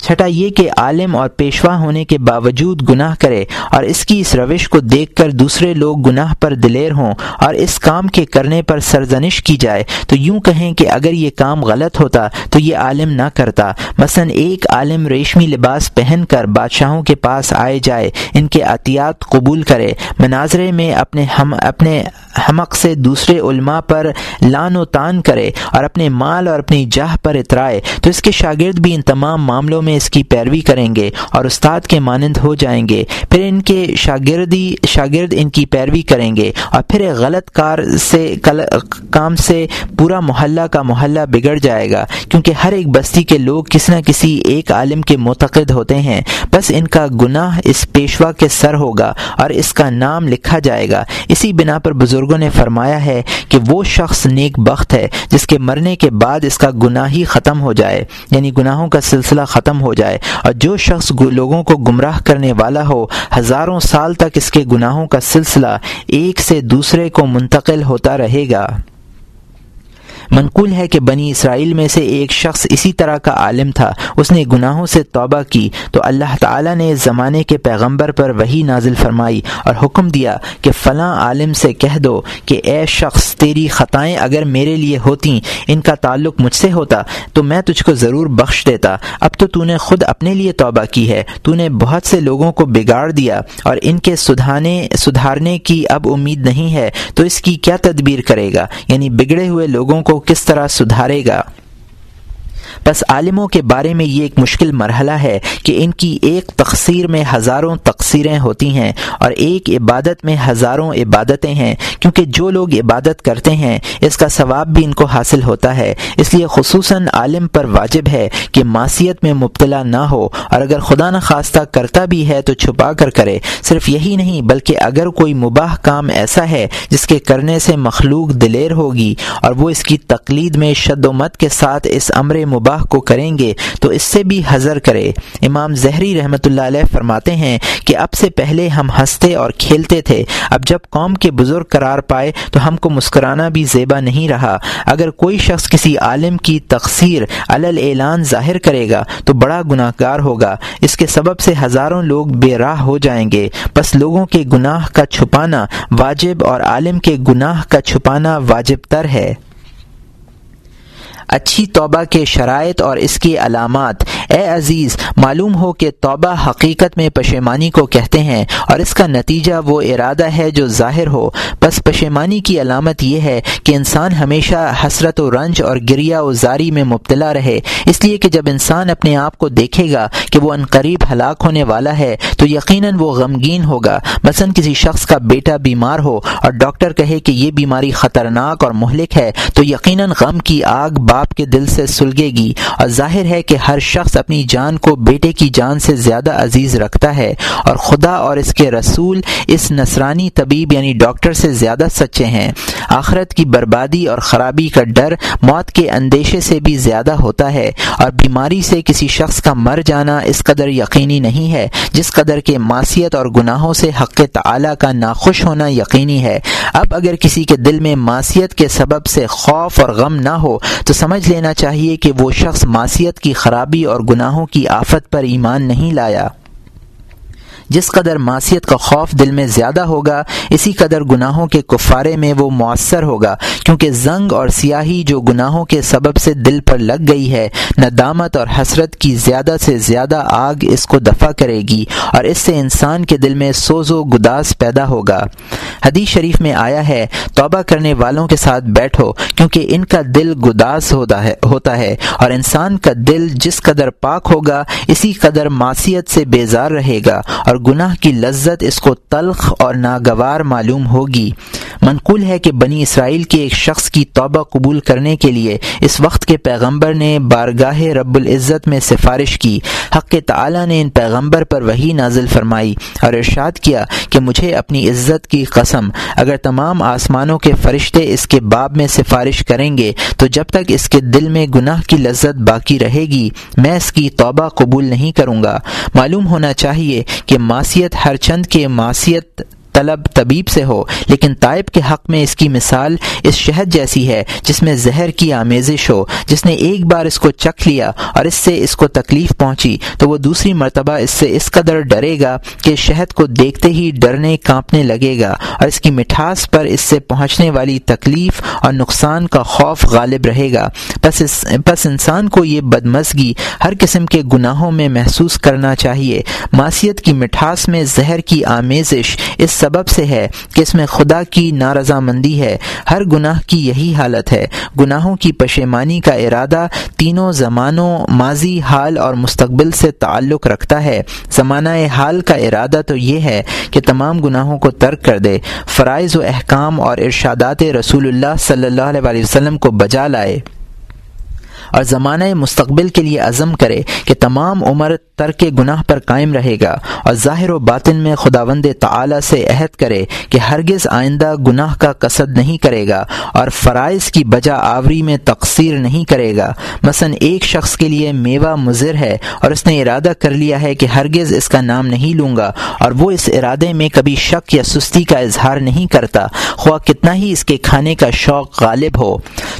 چھٹا یہ کہ عالم اور پیشوا ہونے کے باوجود گناہ کرے اور اس کی اس روش کو دیکھ کر دوسرے لوگ گناہ پر دلیر ہوں اور اس کام کے کرنے پر سرزنش کی جائے، تو یوں کہیں کہ اگر یہ کام غلط ہوتا تو یہ عالم نہ کرتا۔ مثلا ایک عالم ریشمی لباس پہن کر بادشاہوں کے پاس آئے جائے، ان کے عطیات قبول کرے۔ مناظرے میں اپنے ہم، اپنے حمق سے دوسرے علماء پر لان و تان کرے اور اپنے مال اور اپنی جاہ پر اترائے تو اس کے شاگرد بھی ان تمام معاملوں میں اس کی پیروی کریں گے اور استاد کے مانند ہو جائیں گے۔ پھر ان کے شاگردی شاگرد ان کی پیروی کریں گے اور پھر ایک غلط کار سے کام سے پورا محلہ کا محلہ بگڑ جائے گا۔ کیونکہ ہر ایک بستی کے لوگ کسی نہ کسی ایک عالم کے معتقد ہوتے ہیں۔ بس ان کا گناہ اس پیشوا کے سر ہوگا اور اس کا نام لکھا جائے گا۔ اسی بنا پر بزرگوں نے فرمایا ہے کہ وہ شخص نیک بخت ہے، جس کے مرنے کے بعد اس کا گناہ ہی ختم ہو جائے یعنی گناہوں کا سلسلہ ختم ہو جائے۔ اور جو شخص لوگوں کو گمراہ کرنے والا ہو، ہزاروں سال تک اس کے گناہوں کا سلسلہ ایک سے دوسرے کو منتقل ہوتا رہے گا۔ منقول ہے کہ بنی اسرائیل میں سے ایک شخص اسی طرح کا عالم تھا۔ اس نے گناہوں سے توبہ کی۔ تو اللہ تعالیٰ نے اس زمانے کے پیغمبر پر وہی نازل فرمائی اور حکم دیا کہ فلاں عالم سے کہہ دو کہ اے شخص، تیری خطائیں اگر میرے لیے ہوتی ان کا تعلق مجھ سے ہوتا، تو میں تجھ کو ضرور بخش دیتا۔ اب تو تو نے خود اپنے لیے توبہ کی ہے۔ تو نے بہت سے لوگوں کو بگاڑ دیا اور ان کے سدھانے، سدھارنے کی اب امید نہیں ہے۔ تو اس کی کیا تدبیر کرے گا؟ یعنی بگڑے ہوئے لوگوں کو کس طرح سدھارے گا؟ بس عالموں کے بارے میں یہ ایک مشکل مرحلہ ہے کہ ان کی ایک تقصیر میں ہزاروں تقصیریں ہوتی ہیں اور ایک عبادت میں ہزاروں عبادتیں ہیں، کیونکہ جو لوگ عبادت کرتے ہیں، اس کا ثواب بھی ان کو حاصل ہوتا ہے۔ اس لیے خصوصاً عالم پر واجب ہے کہ معاشیت میں مبتلا نہ ہو، اور اگر خدا نخواستہ کرتا بھی ہے تو چھپا کر کرے۔ صرف یہی نہیں، بلکہ اگر کوئی مباح کام ایسا ہے جس کے کرنے سے مخلوق دلیر ہوگی، اور وہ اس کی تقلید میں شد و مت کے ساتھ اس امر مباح کو کریں گے تو اس سے بھی حضر کرے۔ امام زہری رحمۃ اللہ علیہ فرماتے ہیں کہ اب سے پہلے ہم ہنستے اور کھیلتے تھے۔ اب جب قوم کے بزرگ قرار پائے تو ہم کو مسکرانا بھی زیبا نہیں رہا۔ اگر کوئی شخص کسی عالم کی تقسیر علل اعلان ظاہر کرے گا تو بڑا گناہ گار ہوگا۔ اس کے سبب سے ہزاروں لوگ بے راہ ہو جائیں گے۔ بس لوگوں کے گناہ کا چھپانا واجب اور عالم کے گناہ کا چھپانا واجب تر ہے۔ اچھی توبہ کے شرائط اور اس کی علامات۔ اے عزیز، معلوم ہو کہ توبہ حقیقت میں پشیمانی کو کہتے ہیں اور اس کا نتیجہ وہ ارادہ ہے جو ظاہر ہو۔ بس پشیمانی کی علامت یہ ہے کہ انسان ہمیشہ حسرت و رنج اور گریا و زاری میں مبتلا رہے۔ اس لیے کہ جب انسان اپنے آپ کو دیکھے گا کہ وہ عنقریب ہلاک ہونے والا ہے، تو یقیناً وہ غمگین ہوگا۔ مثلا کسی شخص کا بیٹا بیمار ہو اور ڈاکٹر کہے کہ یہ بیماری خطرناک اور مہلک ہے، تو یقیناً غم کی آگ باپ کے دل سے سلگے گی۔ اور ظاہر ہے کہ ہر شخص اپنی جان کو بیٹے کی جان سے زیادہ عزیز رکھتا ہے اور خدا اور اس کے رسول اس نصرانی طبیب یعنی ڈاکٹر سے زیادہ سچے ہیں۔ آخرت کی بربادی اور خرابی کا ڈر موت کے اندیشے سے بھی زیادہ ہوتا ہے اور بیماری سے کسی شخص کا مر جانا اس قدر یقینی نہیں ہے، جس قدر کے معاشیت اور گناہوں سے حق تعلیٰ کا ناخوش ہونا یقینی ہے۔ اب اگر کسی کے دل میں معاشیت کے سبب سے خوف اور غم نہ ہو، تو سمجھ لینا چاہیے کہ وہ شخص معاشیت کی خرابی اور گناہوں کی آفت پر ایمان نہیں لایا۔ جس قدر معاشیت کا خوف دل میں زیادہ ہوگا، اسی قدر گناہوں کے کفارے میں وہ مؤثر ہوگا، کیونکہ زنگ اور سیاہی جو گناہوں کے سبب سے دل پر لگ گئی ہے، ندامت اور حسرت کی زیادہ سے زیادہ آگ اس کو دفع کرے گی اور اس سے انسان کے دل میں سوز و گداس پیدا ہوگا۔ حدیث شریف میں آیا ہے، توبہ کرنے والوں کے ساتھ بیٹھو، کیونکہ ان کا دل گداس ہوتا ہے، اور انسان کا دل جس قدر پاک ہوگا، اسی قدر معصیت سے بیزار رہے گا، اور گناہ کی لذت اس کو تلخ اور ناگوار معلوم ہوگی۔ منقول ہے کہ بنی اسرائیل کے ایک شخص کی توبہ قبول کرنے کے لیے اس وقت کے پیغمبر نے بارگاہ رب العزت میں سفارش کی۔ حق تعالی نے ان پیغمبر پر وہی نازل فرمائی اور ارشاد کیا کہ مجھے اپنی عزت کی قسم، اگر تمام آسمانوں کے فرشتے اس کے باب میں سفارش کریں گے تو جب تک اس کے دل میں گناہ کی لذت باقی رہے گی، میں اس کی توبہ قبول نہیں کروں گا۔ معلوم ہونا چاہیے کہ معاشیت ہر چند کے معاشیت طلب طبیب سے ہو، لیکن طائب کے حق میں اس کی مثال اس شہد جیسی ہے، جس میں زہر کی آمیزش ہو۔ جس نے ایک بار اس کو چکھ لیا اور اس سے اس کو تکلیف پہنچی، تو وہ دوسری مرتبہ اس سے اس قدر ڈرے گا کہ شہد کو دیکھتے ہی ڈرنے کانپنے لگے گا اور اس کی مٹھاس پر اس سے پہنچنے والی تکلیف اور نقصان کا خوف غالب رہے گا۔ پس اس انسان کو یہ بدمزگی ہر قسم کے گناہوں میں محسوس کرنا چاہیے۔ معاشیت کی مٹھاس میں زہر کی آمیزش اس سبب سے ہے کہ اس میں خدا کی نارضامندی ہے۔ ہر گناہ کی یہی حالت ہے۔ گناہوں کی پشیمانی کا ارادہ تینوں زمانوں ماضی، حال اور مستقبل سے تعلق رکھتا ہے۔ زمانہ حال کا ارادہ تو یہ ہے کہ تمام گناہوں کو ترک کر دے۔ فرائض و احکام اور ارشادات رسول اللہ صلی اللہ علیہ وسلم کو بجا لائے۔ اور زمانہ مستقبل کے لیے عزم کرے کہ تمام عمر ترک گناہ پر قائم رہے گا اور ظاہر و باطن میں خداوند تعالی سے عہد کرے کہ ہرگز آئندہ گناہ کا قصد نہیں کرے گا اور فرائض کی بجا آوری میں تقسیر نہیں کرے گا۔ مثلا ایک شخص کے لیے میوہ مضر ہے اور اس نے ارادہ کر لیا ہے کہ ہرگز اس کا نام نہیں لوں گا اور وہ اس ارادے میں کبھی شک یا سستی کا اظہار نہیں کرتا۔ خواہ کتنا ہی اس کے کھانے کا شوق غالب ہو۔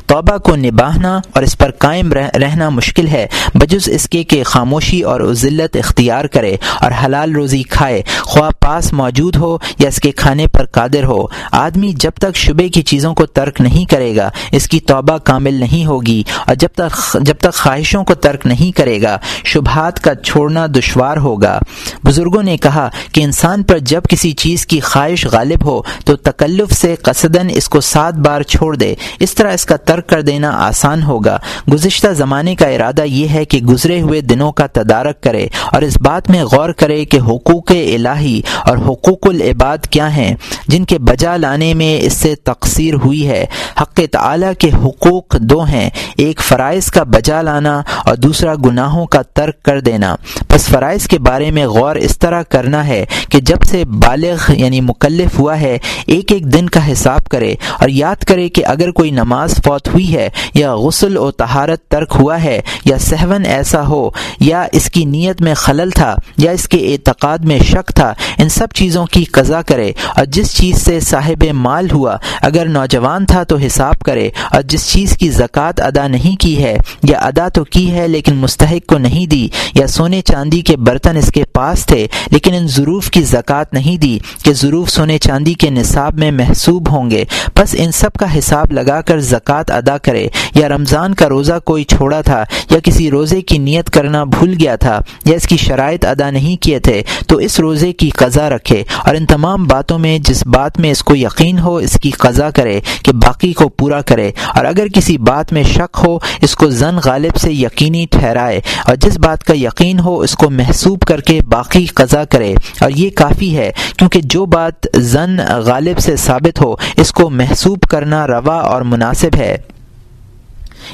توبہ کو نباہنا اور اس پر قائم رہنا مشکل ہے۔ بجز اس کے کہ خاموشی اور ذلت اختیار کرے اور حلال روزی کھائے۔ خواہ پاس موجود ہو یا اس کے کھانے پر قادر ہو۔ آدمی جب تک شبے کی چیزوں کو ترک نہیں کرے گا، اس کی توبہ کامل نہیں ہوگی اور جب تک جب تک خواہشوں کو ترک نہیں کرے گا، شبہات کا چھوڑنا دشوار ہوگا۔ بزرگوں نے کہا کہ انسان پر جب کسی چیز کی خواہش غالب ہو تو تکلف سے قصدن اس کو سات بار چھوڑ دے۔ اس طرح اس کا ترک کر دینا آسان ہوگا۔ گزشتہ زمانے کا ارادہ یہ ہے کہ گزرے ہوئے دنوں کا تدارک کرے اور اس بات میں غور کرے کہ حقوق الہی اور حقوق العباد کیا ہیں، جن کے بجا لانے میں اس سے تقسیر ہوئی ہے۔ حق تعالی کے حقوق دو ہیں، ایک فرائض کا بجا لانا اور دوسرا گناہوں کا ترک کر دینا۔ بس فرائض کے بارے میں غور اس طرح کرنا ہے کہ جب سے بالغ یعنی مکلف ہوا ہے، ایک ایک دن کا حساب کرے اور یاد کرے کہ اگر کوئی نماز فوت ہوئی ہے یا غسل و تہارت عبادت ترک ہوا ہے، یا سہون ایسا ہو، یا اس کی نیت میں خلل تھا، یا اس کے اعتقاد میں شک تھا، ان سب چیزوں کی قضا کرے۔ اور جس چیز سے صاحب مال ہوا، اگر نوجوان تھا تو حساب کرے۔ اور جس چیز کی زکوٰۃ ادا نہیں کی ہے، یا ادا تو کی ہے، لیکن مستحق کو نہیں دی، یا سونے چاندی کے برتن اس کے پاس تھے، لیکن ان ضروف کی زکوٰۃ نہیں دی کہ ضرور سونے چاندی کے نصاب میں محسوب ہوں گے۔ بس ان سب کا حساب لگا کر زکوٰۃ ادا کرے، یا رمضان کا روزہ کوئی چھوڑا تھا یا کسی روزے کی نیت کرنا بھول گیا تھا یا اس کی شرائط ادا نہیں کیے تھے، تو اس روزے کی قضا رکھے اور ان تمام باتوں میں جس بات میں اس کو یقین ہو، اس کی قضا کرے کہ باقی کو پورا کرے اور اگر کسی بات میں شک ہو، اس کو زن غالب سے یقینی ٹھہرائے اور جس بات کا یقین ہو، اس کو محسوب کر کے باقی قضا کرے اور یہ کافی ہے کیونکہ جو بات زن غالب سے ثابت ہو، اس کو محسوب کرنا روا اور مناسب ہے۔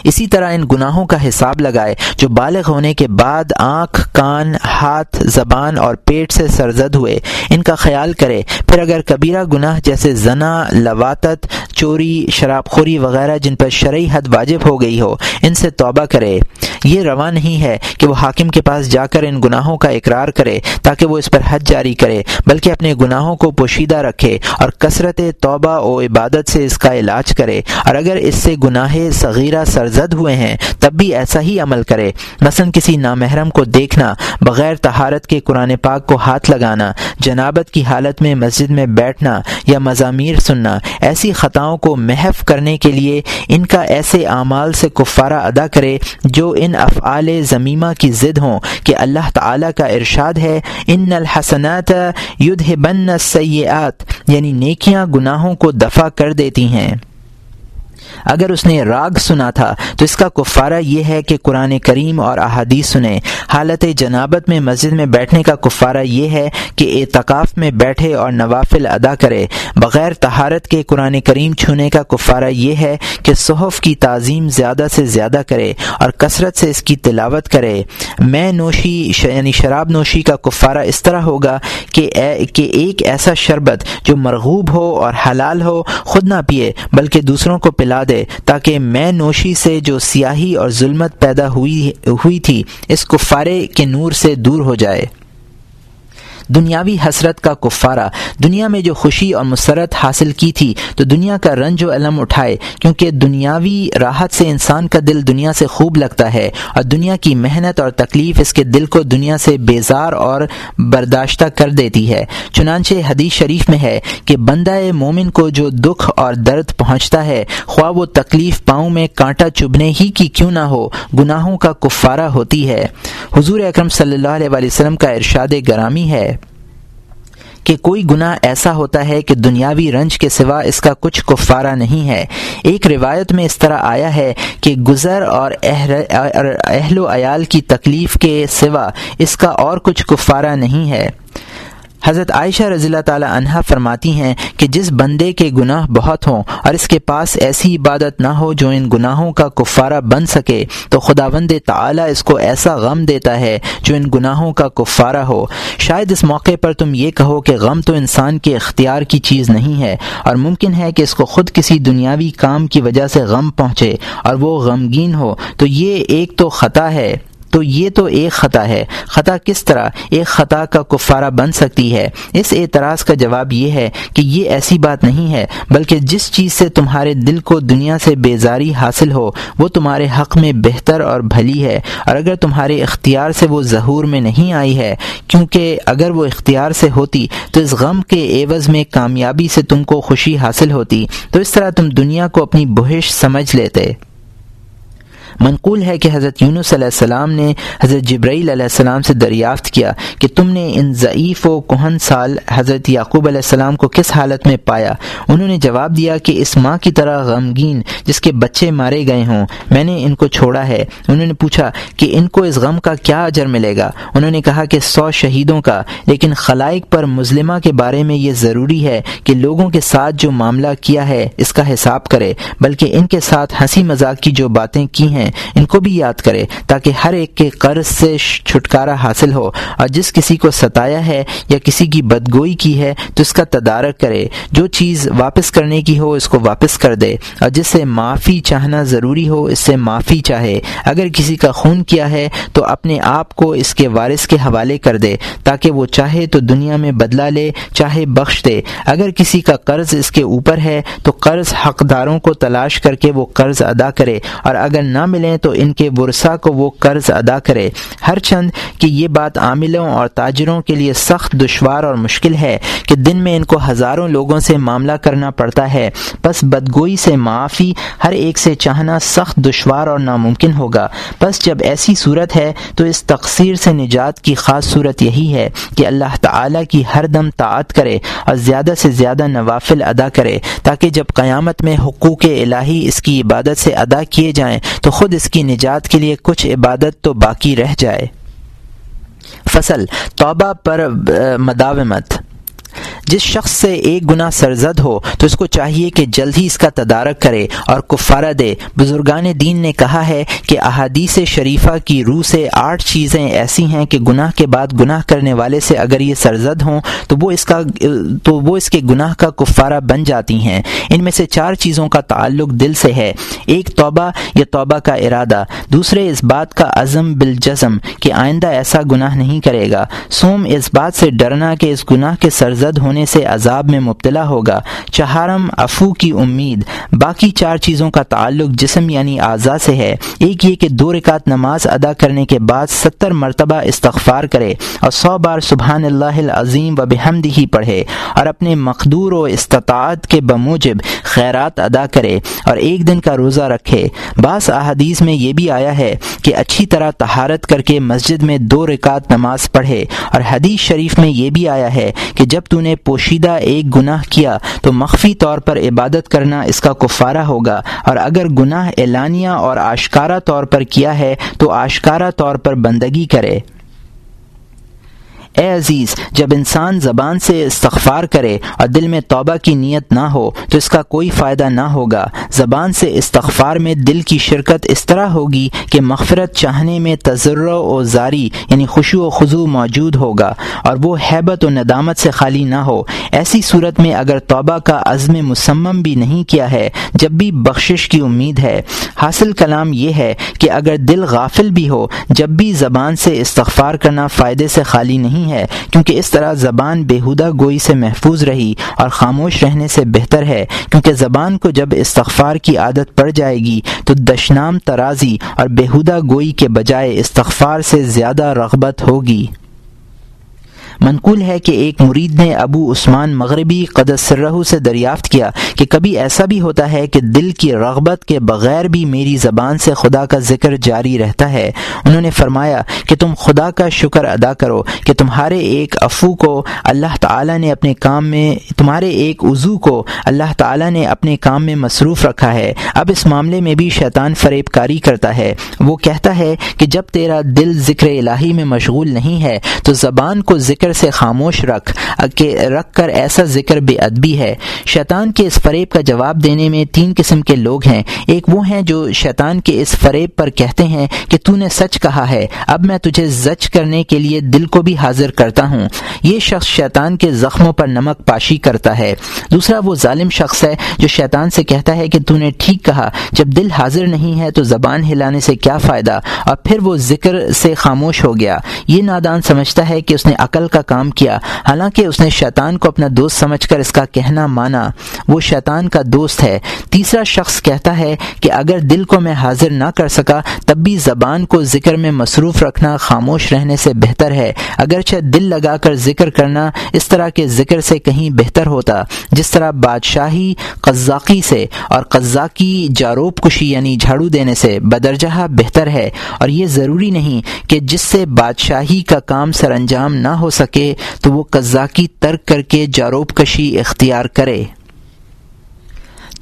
اسی طرح ان گناہوں کا حساب لگائے جو بالغ ہونے کے بعد آنکھ، کان، ہاتھ، زبان اور پیٹ سے سرزد ہوئے، ان کا خیال کرے۔ پھر اگر کبیرہ گناہ جیسے زنا لواتت چوری، شراب خوری وغیرہ جن پر شرعی حد واجب ہو گئی ہو، ان سے توبہ کرے۔ یہ روا نہیں ہے کہ وہ حاکم کے پاس جا کر ان گناہوں کا اقرار کرے تاکہ وہ اس پر حد جاری کرے، بلکہ اپنے گناہوں کو پوشیدہ رکھے اور کثرت توبہ و عبادت سے اس کا علاج کرے۔ اور اگر اس سے گناہ صغیرہ سرزد ہوئے ہیں، تب بھی ایسا ہی عمل کرے۔ مثلا کسی نامحرم کو دیکھنا، بغیر تہارت کے قرآن پاک کو ہاتھ لگانا، جنابت کی حالت میں مسجد میں بیٹھنا یا مضامیر سننا، ایسی خطاؤں کو محف کرنے کے لیے ان کا ایسے اعمال سے کفارہ ادا کرے جو ان افعال ضمیمہ کی ضد ہوں کہ اللہ تعالیٰ کا ارشاد ہے، ان الحسنات یدھ بن سیات یعنی نیکیاں گناہوں کو دفع کر دیتی ہیں۔ اگر اس نے راگ سنا تھا تو اس کا کفارہ یہ ہے کہ قرآن کریم اور احادیث سنے حالت جنابت میں مسجد میں بیٹھنے کا کفارہ یہ ہے کہ اعتکاف میں بیٹھے اور نوافل ادا کرے۔ بغیر تہارت کے قرآن کریم چھونے کا کفارہ یہ ہے کہ صحف کی تعظیم زیادہ سے زیادہ کرے اور کثرت سے اس کی تلاوت کرے۔ میں نوشی یعنی شراب نوشی کا کفارہ اس طرح ہوگا کہ کہ ایک ایسا شربت جو مرغوب ہو اور حلال ہو، خود نہ پیے، بلکہ دوسروں کو پلا دے تاکہ میں نوشی سے جو سیاہی اور ظلمت پیدا ہوئی ہوئی تھی، اس کفارے کے نور سے دور ہو جائے۔ دنیاوی حسرت کا کفارہ، دنیا میں جو خوشی اور مسرت حاصل کی تھی، تو دنیا کا رنج و علم اٹھائے، کیونکہ دنیاوی راحت سے انسان کا دل دنیا سے خوب لگتا ہے اور دنیا کی محنت اور تکلیف اس کے دل کو دنیا سے بیزار اور برداشتہ کر دیتی ہے۔ چنانچہ حدیث شریف میں ہے کہ بندہ مومن کو جو دکھ اور درد پہنچتا ہے، خواہ وہ تکلیف پاؤں میں کانٹا چبھنے ہی کی کیوں نہ ہو، گناہوں کا کفارہ ہوتی ہے۔ حضور اکرم صلی اللہ علیہ وسلم کا ارشاد گرامی ہے کہ کوئی گناہ ایسا ہوتا ہے کہ دنیاوی رنج کے سوا اس کا کچھ کفارہ نہیں ہے۔ ایک روایت میں اس طرح آیا ہے کہ گزر اور اہل و عیال کی تکلیف کے سوا اس کا اور کچھ کفارہ نہیں ہے۔ حضرت عائشہ رضی اللہ تعالی عنہ فرماتی ہیں کہ جس بندے کے گناہ بہت ہوں اور اس کے پاس ایسی عبادت نہ ہو جو ان گناہوں کا کفارہ بن سکے، تو خدا بند تعالیٰ اس کو ایسا غم دیتا ہے جو ان گناہوں کا کفارہ ہو۔ شاید اس موقع پر تم یہ کہو کہ غم تو انسان کے اختیار کی چیز نہیں ہے اور ممکن ہے کہ اس کو خود کسی دنیاوی کام کی وجہ سے غم پہنچے اور وہ غمگین ہو، تو یہ ایک تو خطا ہے۔ تو یہ تو ایک خطا ہے۔ خطا کس طرح؟ ایک خطا کا کفارہ بن سکتی ہے۔ اس اعتراض کا جواب یہ ہے کہ یہ ایسی بات نہیں ہے، بلکہ جس چیز سے تمہارے دل کو دنیا سے بیزاری حاصل ہو، وہ تمہارے حق میں بہتر اور بھلی ہے۔ اور اگر تمہارے اختیار سے وہ ظہور میں نہیں آئی ہے، کیونکہ اگر وہ اختیار سے ہوتی، تو اس غم کے عوض میں کامیابی سے تم کو خوشی حاصل ہوتی۔ تو اس طرح تم دنیا کو اپنی بہش سمجھ لیتے۔ منقول ہے کہ حضرت یونس علیہ السلام نے حضرت جبرائیل علیہ السلام سے دریافت کیا کہ تم نے ان ضعیف و کوہن سال حضرت یعقوب علیہ السلام کو کس حالت میں پایا؟ انہوں نے جواب دیا کہ اس ماں کی طرح غمگین جس کے بچے مارے گئے ہوں، میں نے ان کو چھوڑا ہے۔ انہوں نے پوچھا کہ ان کو اس غم کا کیا اجر ملے گا؟ انہوں نے کہا کہ سو شہیدوں کا، لیکن خلائق پر مظلمہ کے بارے میں یہ ضروری ہے کہ لوگوں کے ساتھ جو معاملہ کیا ہے، اس کا حساب کرے، بلکہ ان کے ساتھ ہنسی مذاق کی جو باتیں کی ہیں ہیں ان کو بھی یاد کرے تاکہ ہر ایک کے قرض سے چھٹکارا حاصل ہو اور جس کسی کو ستایا ہے یا کسی کی بدگوئی کی ہے تو اس کا تدارک کرے جو چیز واپس کرنے کی ہو اس کو واپس کر دے اور جس سے معافی چاہنا ضروری ہو اس سے معافی چاہے اگر کسی کا خون کیا ہے تو اپنے آپ کو اس کے وارث کے حوالے کر دے تاکہ وہ چاہے تو دنیا میں بدلا لے چاہے بخش دے اگر کسی کا قرض اس کے اوپر ہے تو قرض حقداروں کو تلاش کر کے وہ قرض ادا کرے اور اگر نہ ملیں تو ان کے ورثہ کو وہ قرض ادا کرے۔ ہر چند کہ یہ بات عاملوں اور تاجروں کے لیے سخت دشوار اور مشکل ہے کہ دن میں ان کو ہزاروں لوگوں سے معاملہ کرنا پڑتا ہے۔ بس بدگوئی سے معافی، ہر ایک سے چاہنا سخت دشوار اور ناممکن ہوگا۔ بس جب ایسی صورت ہے تو اس تقصیر سے نجات کی خاص صورت یہی ہے کہ اللہ تعالی کی ہر دم طاعت کرے اور زیادہ سے زیادہ نوافل ادا کرے۔ تاکہ جب قیامت میں حقوق الہی اس کی عبادت سے ادا کیے جائیں تو خود اس کی نجات کے لیے کچھ عبادت تو باقی رہ جائے۔ فصل توبہ پر مداومت۔ جس شخص سے ایک گنا سرزد ہو، تو اس کو چاہیے کہ جلد ہی اس کا تدارک کرے اور کفارہ دے۔ بزرگان دین نے کہا ہے کہ احادیث شریفہ کی روح سے آٹھ چیزیں ایسی ہیں کہ گناہ کے بعد گناہ کرنے والے سے اگر یہ سرزد ہوں، تو وہ اس کا، تو وہ اس کے گناہ کا کفارہ بن جاتی ہیں۔ ان میں سے چار چیزوں کا تعلق دل سے ہے۔ ایک، توبہ یا توبہ کا ارادہ۔ دوسرے، اس بات کا عزم بالجزم کہ آئندہ ایسا گناہ نہیں کرے گا۔ سوم، اس بات سے ڈرنا کہ اس گناہ کے سرزد ہونے ہونے سے عذاب میں مبتلا ہوگا۔ چہارم، افو کی امید۔ باقی چار چیزوں کا تعلق جسم یعنی اعضاء سے ہے۔ ایک یہ کہ دو رکعت نماز ادا کرنے کے بعد ستر مرتبہ استغفار کرے اور سو بار سبحان اللہ العظیم و بحمد ہی پڑھے اور اپنے مقدور و استطاعت کے بموجب خیرات ادا کرے اور ایک دن کا روزہ رکھے۔ بعض احادیث میں یہ بھی آیا ہے کہ اچھی طرح تہارت کر کے مسجد میں دو رکعت نماز پڑھے اور حدیث شریف میں یہ بھی آیا ہے کہ جب تو نے پوشیدہ ایک گناہ کیا تو مخفی طور پر عبادت کرنا اس کا کفارہ ہوگا۔ اور اگر گناہ اعلانیہ اور آشکارا طور پر کیا ہے تو آشکارا طور پر بندگی کرے۔ اے عزیز، جب انسان زبان سے استغفار کرے اور دل میں توبہ کی نیت نہ ہو، تو اس کا کوئی فائدہ نہ ہوگا۔ زبان سے استغفار میں دل کی شرکت اس طرح ہوگی کہ مغفرت چاہنے میں تجر و زاری یعنی خوشو و خضو موجود ہوگا اور وہ حیبت و ندامت سے خالی نہ ہو۔ ایسی صورت میں اگر توبہ کا عزم مسمم بھی نہیں کیا ہے، جب بھی بخشش کی امید ہے۔ حاصل کلام یہ ہے کہ اگر دل غافل بھی ہو، جب بھی زبان سے استغفار کرنا فائدے سے خالی نہیں نہیں ہے، کیونکہ اس طرح زبان بیہودہ گوئی سے محفوظ رہی اور خاموش رہنے سے بہتر ہے، کیونکہ زبان کو جب استغفار کی عادت پڑ جائے گی تو دشنام ترازی اور بیہودہ گوئی کے بجائے استغفار سے زیادہ رغبت ہوگی۔ منقول ہے کہ ایک مرید نے ابو عثمان مغربی سرہ سے دریافت کیا کہ کبھی ایسا بھی ہوتا ہے کہ دل کی رغبت کے بغیر بھی میری زبان سے خدا کا ذکر جاری رہتا ہے۔ انہوں نے فرمایا کہ تم خدا کا شکر ادا کرو کہ تمہارے ایک افو کو اللہ تعالیٰ نے اپنے کام میں تمہارے ایک عضو کو اللہ تعالیٰ نے اپنے کام میں مصروف رکھا ہے۔ اب اس معاملے میں بھی شیطان فریب کاری کرتا ہے۔ وہ کہتا ہے کہ جب تیرا دل ذکر الہی میں مشغول نہیں ہے تو زبان کو ذکر ذکر سے خاموش رکھ، کہ رکھ کر ایسا ذکر بے ادبی ہے۔ شیطان کے اس فریب کا جواب دینے میں تین قسم کے لوگ ہیں۔ ایک وہ ہیں جو شیطان کے اس فریب پر کہتے ہیں کہ تو نے سچ کہا ہے۔ اب میں تجھے زچ کرنے کے لیے دل کو بھی حاضر کرتا ہوں۔ یہ شخص شیطان کے زخموں پر نمک پاشی کرتا ہے۔ دوسرا وہ ظالم شخص ہے جو شیطان سے کہتا ہے کہ تو نے ٹھیک کہا۔ جب دل حاضر نہیں ہے تو زبان ہلانے سے کیا فائدہ؟ اور پھر وہ ذکر سے خاموش ہو گیا۔ یہ نادان سمجھتا ہے کہ اس نے عقل کا کام کیا۔ حالانکہ اس نے شیطان کو اپنا دوست سمجھ کر اس کا کہنا مانا۔ وہ شیطان کا دوست ہے۔ تیسرا شخص کہتا ہے کہ اگر دل کو میں حاضر نہ کر سکا، تب بھی زبان کو ذکر میں مصروف رکھنا خاموش رہنے سے بہتر ہے۔ اگرچہ دل لگا کر ذکر کرنا اس طرح کے ذکر سے کہیں بہتر ہوتا، جس طرح بادشاہی قزاقی سے اور قزاقی جاروب کشی یعنی جھاڑو دینے سے بدرجہ بہتر ہے۔ اور یہ ضروری نہیں کہ جس سے بادشاہی کا کام سر انجام نہ ہو سکے سکے تو وہ قزاقی ترک کر کے جاروب کشی اختیار کرے۔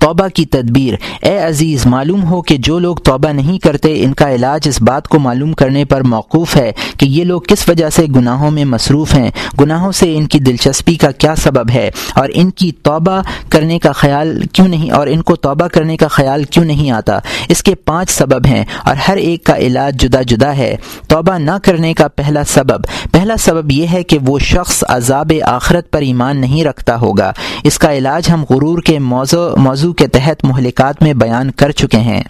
توبہ کی تدبیر۔ اے عزیز، معلوم ہو کہ جو لوگ توبہ نہیں کرتے، ان کا علاج اس بات کو معلوم کرنے پر موقوف ہے کہ یہ لوگ کس وجہ سے گناہوں میں مصروف ہیں۔ گناہوں سے ان کی دلچسپی کا کیا سبب ہے؟ اور ان کی توبہ کرنے کا خیال کیوں نہیں، اور ان کو توبہ کرنے کا خیال کیوں نہیں آتا؟ اس کے پانچ سبب ہیں اور ہر ایک کا علاج جدا جدا ہے۔ توبہ نہ کرنے کا پہلا سبب۔ پہلا سبب یہ ہے کہ وہ شخص عذاب آخرت پر ایمان نہیں رکھتا ہوگا۔ اس کا علاج ہم غرور کے موضوع موضوع کے تحت مہلکات میں بیان کر چکے ہیں۔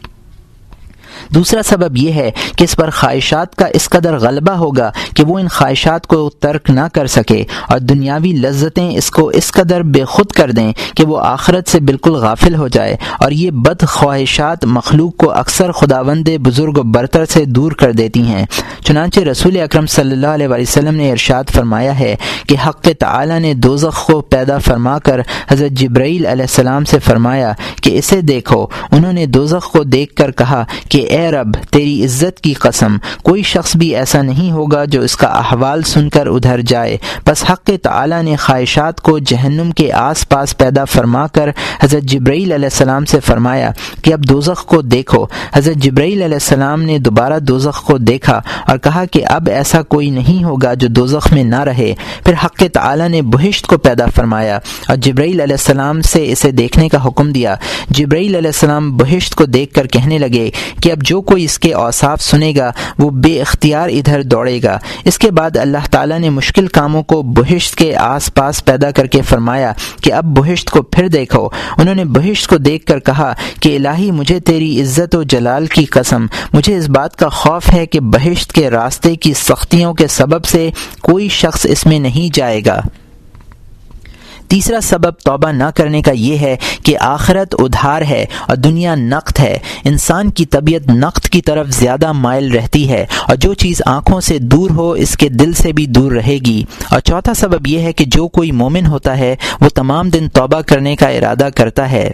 دوسرا سبب یہ ہے کہ اس پر خواہشات کا اس قدر غلبہ ہوگا کہ وہ ان خواہشات کو ترک نہ کر سکے اور دنیاوی لذتیں اس کو اس قدر بے خود کر دیں کہ وہ آخرت سے بالکل غافل ہو جائے اور یہ بد خواہشات مخلوق کو اکثر خداوند بزرگ و برتر سے دور کر دیتی ہیں۔ چنانچہ رسول اکرم صلی اللہ علیہ وسلم نے ارشاد فرمایا ہے کہ حق تعالی نے دوزخ کو پیدا فرما کر حضرت جبرائیل علیہ السلام سے فرمایا کہ اسے دیکھو۔ انہوں نے دوزخ کو دیکھ کر کہا کہ اے رب، تیری عزت کی قسم، کوئی شخص بھی ایسا نہیں ہوگا جو اس کا احوال سن کر ادھر جائے۔ بس حق تعالی نے خواہشات کو جہنم کے آس پاس پیدا فرما کر حضرت جبرائیل علیہ السلام سے فرمایا کہ اب دوزخ کو دیکھو۔ حضرت جبرائیل علیہ السلام نے دوبارہ دوزخ کو دیکھا اور کہا کہ اب ایسا کوئی نہیں ہوگا جو دوزخ میں نہ رہے۔ پھر حق تعالی نے بہشت کو پیدا فرمایا اور جبرائیل علیہ السلام سے اسے دیکھنے کا حکم دیا۔ جبرائیل علیہ السلام بہشت کو دیکھ کر کہنے لگے کہ اب جو کوئی اس کے اوصاف سنے گا، وہ بے اختیار ادھر دوڑے گا۔ اس کے بعد اللہ تعالیٰ نے مشکل کاموں کو بہشت کے آس پاس پیدا کر کے فرمایا کہ اب بہشت کو پھر دیکھو۔ انہوں نے بہشت کو دیکھ کر کہا کہ الہی، مجھے تیری عزت و جلال کی قسم۔ مجھے اس بات کا خوف ہے کہ بہشت کے راستے کی سختیوں کے سبب سے کوئی شخص اس میں نہیں جائے گا۔ تیسرا سبب توبہ نہ کرنے کا یہ ہے کہ آخرت ادھار ہے اور دنیا نقد ہے۔ انسان کی طبیعت نقد کی طرف زیادہ مائل رہتی ہے اور جو چیز آنکھوں سے دور ہو، اس کے دل سے بھی دور رہے گی۔ اور چوتھا سبب یہ ہے کہ جو کوئی مومن ہوتا ہے، وہ تمام دن توبہ کرنے کا ارادہ کرتا ہے۔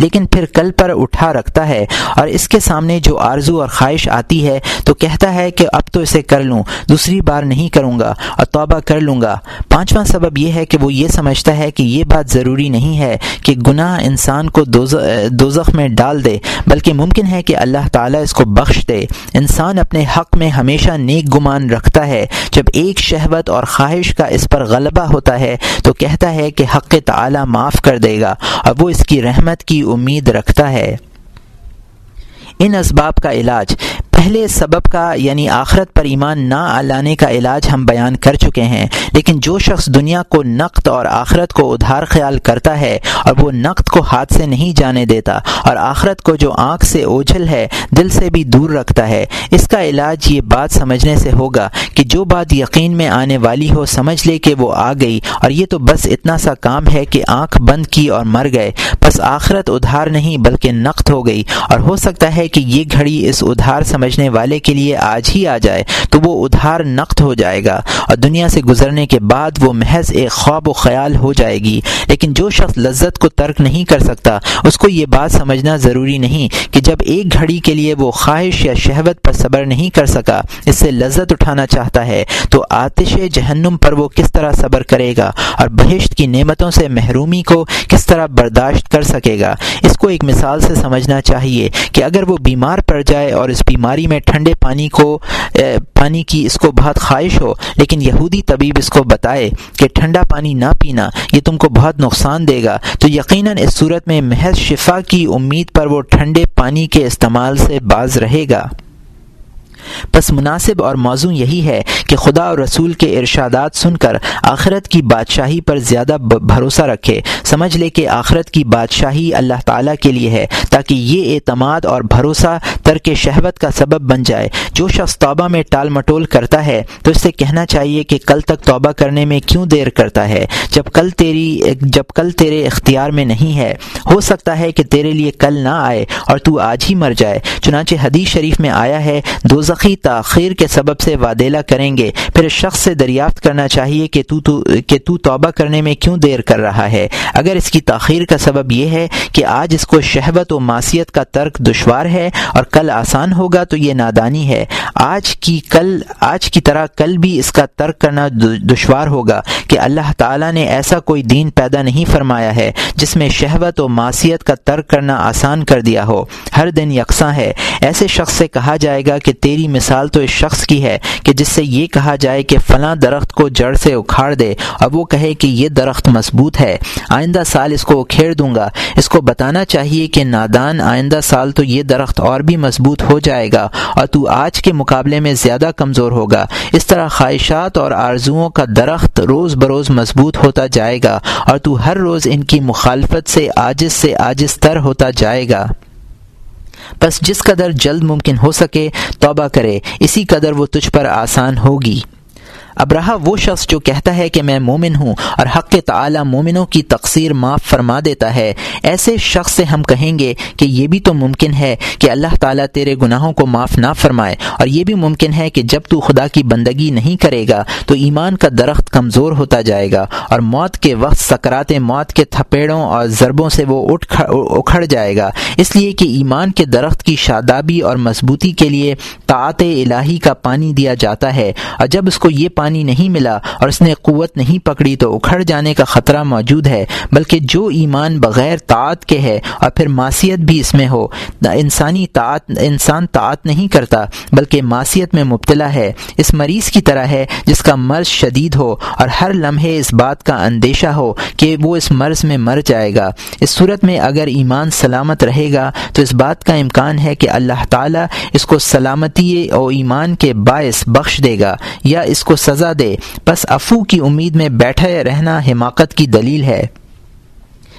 لیکن پھر کل پر اٹھا رکھتا ہے اور اس کے سامنے جو آرزو اور خواہش آتی ہے تو کہتا ہے کہ اب تو اسے کر لوں، دوسری بار نہیں کروں گا اور توبہ کر لوں گا۔ پانچواں سبب یہ ہے کہ وہ یہ سمجھتا ہے کہ یہ بات ضروری نہیں ہے کہ گناہ انسان کو دوزخ میں ڈال دے، بلکہ ممکن ہے کہ اللہ تعالیٰ اس کو بخش دے۔ انسان اپنے حق میں ہمیشہ نیک گمان رکھتا ہے۔ جب ایک شہوت اور خواہش کا اس پر غلبہ ہوتا ہے تو کہتا ہے کہ حق تعالیٰ معاف کر دے گا اور وہ اس کی رحمت کی امید رکھتا ہے۔ ان اسباب کا علاج پہلے سبب کا یعنی آخرت پر ایمان نہ لانے کا علاج ہم بیان کر چکے ہیں، لیکن جو شخص دنیا کو نقد اور آخرت کو ادھار خیال کرتا ہے اور وہ نقد کو ہاتھ سے نہیں جانے دیتا اور آخرت کو جو آنکھ سے اوجھل ہے، دل سے بھی دور رکھتا ہے، اس کا علاج یہ بات سمجھنے سے ہوگا کہ جو بات یقین میں آنے والی ہو، سمجھ لے کہ وہ آ گئی اور یہ تو بس اتنا سا کام ہے کہ آنکھ بند کی اور مر گئے۔ بس آخرت ادھار نہیں بلکہ نقد ہو گئی اور ہو سکتا ہے کہ یہ گھڑی اس ادھار سمجھ سمجھنے والے کے لیے آج ہی آ جائے تو وہ ادھار نقد ہو جائے گا اور دنیا سے گزرنے کے بعد وہ محض ایک خواب و خیال ہو جائے گی۔ لیکن جو شخص لذت کو ترک نہیں کر سکتا، اس کو یہ بات سمجھنا ضروری نہیں کہ جب ایک گھڑی کے لیے وہ خواہش یا شہوت پر صبر نہیں کر سکا، اس سے لذت اٹھانا چاہتا ہے۔ تو آتش جہنم پر وہ کس طرح صبر کرے گا اور بہشت کی نعمتوں سے محرومی کو کس طرح برداشت کر سکے گا؟ اس کو ایک مثال سے سمجھنا چاہیے کہ اگر وہ بیمار پڑ جائے اور اس بیماری بیماری میں ٹھنڈے پانی کو پانی کی اس کو بہت خواہش ہو، لیکن یہودی طبیب اس کو بتائے کہ ٹھنڈا پانی نہ پینا یہ تم کو بہت نقصان دے گا۔ تو یقیناً اس صورت میں محض شفا کی امید پر وہ ٹھنڈے پانی کے استعمال سے باز رہے گا۔ بس مناسب اور موضوع یہی ہے کہ خدا اور رسول کے ارشادات سن کر آخرت کی بادشاہی پر زیادہ بھروسہ رکھے۔ سمجھ لے کہ آخرت کی بادشاہی اللہ تعالیٰ کے لیے ہے تاکہ یہ اعتماد اور بھروسہ ترک شہوت کا سبب بن جائے۔ جو شخص توبہ میں ٹال مٹول کرتا ہے تو اس سے کہنا چاہیے کہ کل تک توبہ کرنے میں کیوں دیر کرتا ہے؟ جب کل تیری، جب کل تیرے اختیار میں نہیں ہے، ہو سکتا ہے کہ تیرے لیے کل نہ آئے اور تو آج ہی مر جائے۔ چنانچہ حدیث شریف میں آیا ہے، دو تاریخی تاخیر کے سبب سے وادیلا کریں گے۔ پھر اس شخص سے دریافت کرنا چاہیے کہ تو تو، کہ تو توبہ کرنے میں کیوں دیر کر رہا ہے۔ اگر اس کی تاخیر کا سبب یہ ہے کہ آج اس کو شہوت و معاشیت کا ترک دشوار ہے اور کل آسان ہوگا تو یہ نادانی ہے۔ آج کی کل، آج کی طرح کل بھی اس کا ترک کرنا دشوار ہوگا کہ اللہ تعالیٰ نے ایسا کوئی دین پیدا نہیں فرمایا ہے جس میں شہوت و معاشیت کا ترک کرنا آسان کر دیا ہو۔ ہر دن یکساں ہے۔ ایسے شخص سے کہا جائے گا کہ تیری مثال تو اس شخص کی ہے کہ جس سے یہ کہا جائے کہ فلاں درخت کو جڑ سے اکھاڑ دے اور وہ کہے کہ یہ درخت مضبوط ہے۔ آئندہ سال اس کو اکھیڑ دوں گا۔ اس کو بتانا چاہیے کہ نادان آئندہ سال تو یہ درخت اور بھی مضبوط ہو جائے گا اور تو آج کے مقابلے میں زیادہ کمزور ہوگا۔ اس طرح خواہشات اور آرزوؤں کا درخت روز بروز مضبوط ہوتا جائے گا اور تو ہر روز ان کی مخالفت سے آجز سے آجز تر ہوتا جائے گا۔ بس جس قدر جلد ممکن ہو سکے توبہ کرے، اسی قدر وہ تجھ پر آسان ہوگی۔ اب رہا وہ شخص جو کہتا ہے کہ میں مومن ہوں اور حق تعالی مومنوں کی تقصیر معاف فرما دیتا ہے۔ ایسے شخص سے ہم کہیں گے کہ یہ بھی تو ممکن ہے کہ اللہ تعالیٰ تیرے گناہوں کو معاف نہ فرمائے اور یہ بھی ممکن ہے کہ جب تو خدا کی بندگی نہیں کرے گا تو ایمان کا درخت کمزور ہوتا جائے گا اور موت کے وقت سکرات موت کے تھپیڑوں اور ضربوں سے وہ اٹھ اکھڑ جائے گا۔ اس لیے کہ ایمان کے درخت کی شادابی اور مضبوطی کے لیے طاعت الہی کا پانی دیا جاتا ہے اور جب اس کو یہ پانی نہیں ملا اور اس نے قوت نہیں پکڑی تو اکھڑ جانے کا خطرہ موجود ہے، بلکہ جو ایمان بغیر طاعت کے ہے اور پھر معاشیت بھی اس میں ہو انسانی طاعت، انسان طاعت نہیں کرتا، بلکہ معاشیت میں مبتلا ہے۔ اس مریض کی طرح ہے جس کا مرض شدید ہو اور ہر لمحے اس بات کا اندیشہ ہو کہ وہ اس مرض میں مر جائے گا۔ اس صورت میں اگر ایمان سلامت رہے گا تو اس بات کا امکان ہے کہ اللہ تعالیٰ اس کو سلامتی اور ایمان کے باعث بخش دے گا یا اس کو سزا دے۔ بس افو کی امید میں بیٹھے رہنا حماقت کی دلیل ہے۔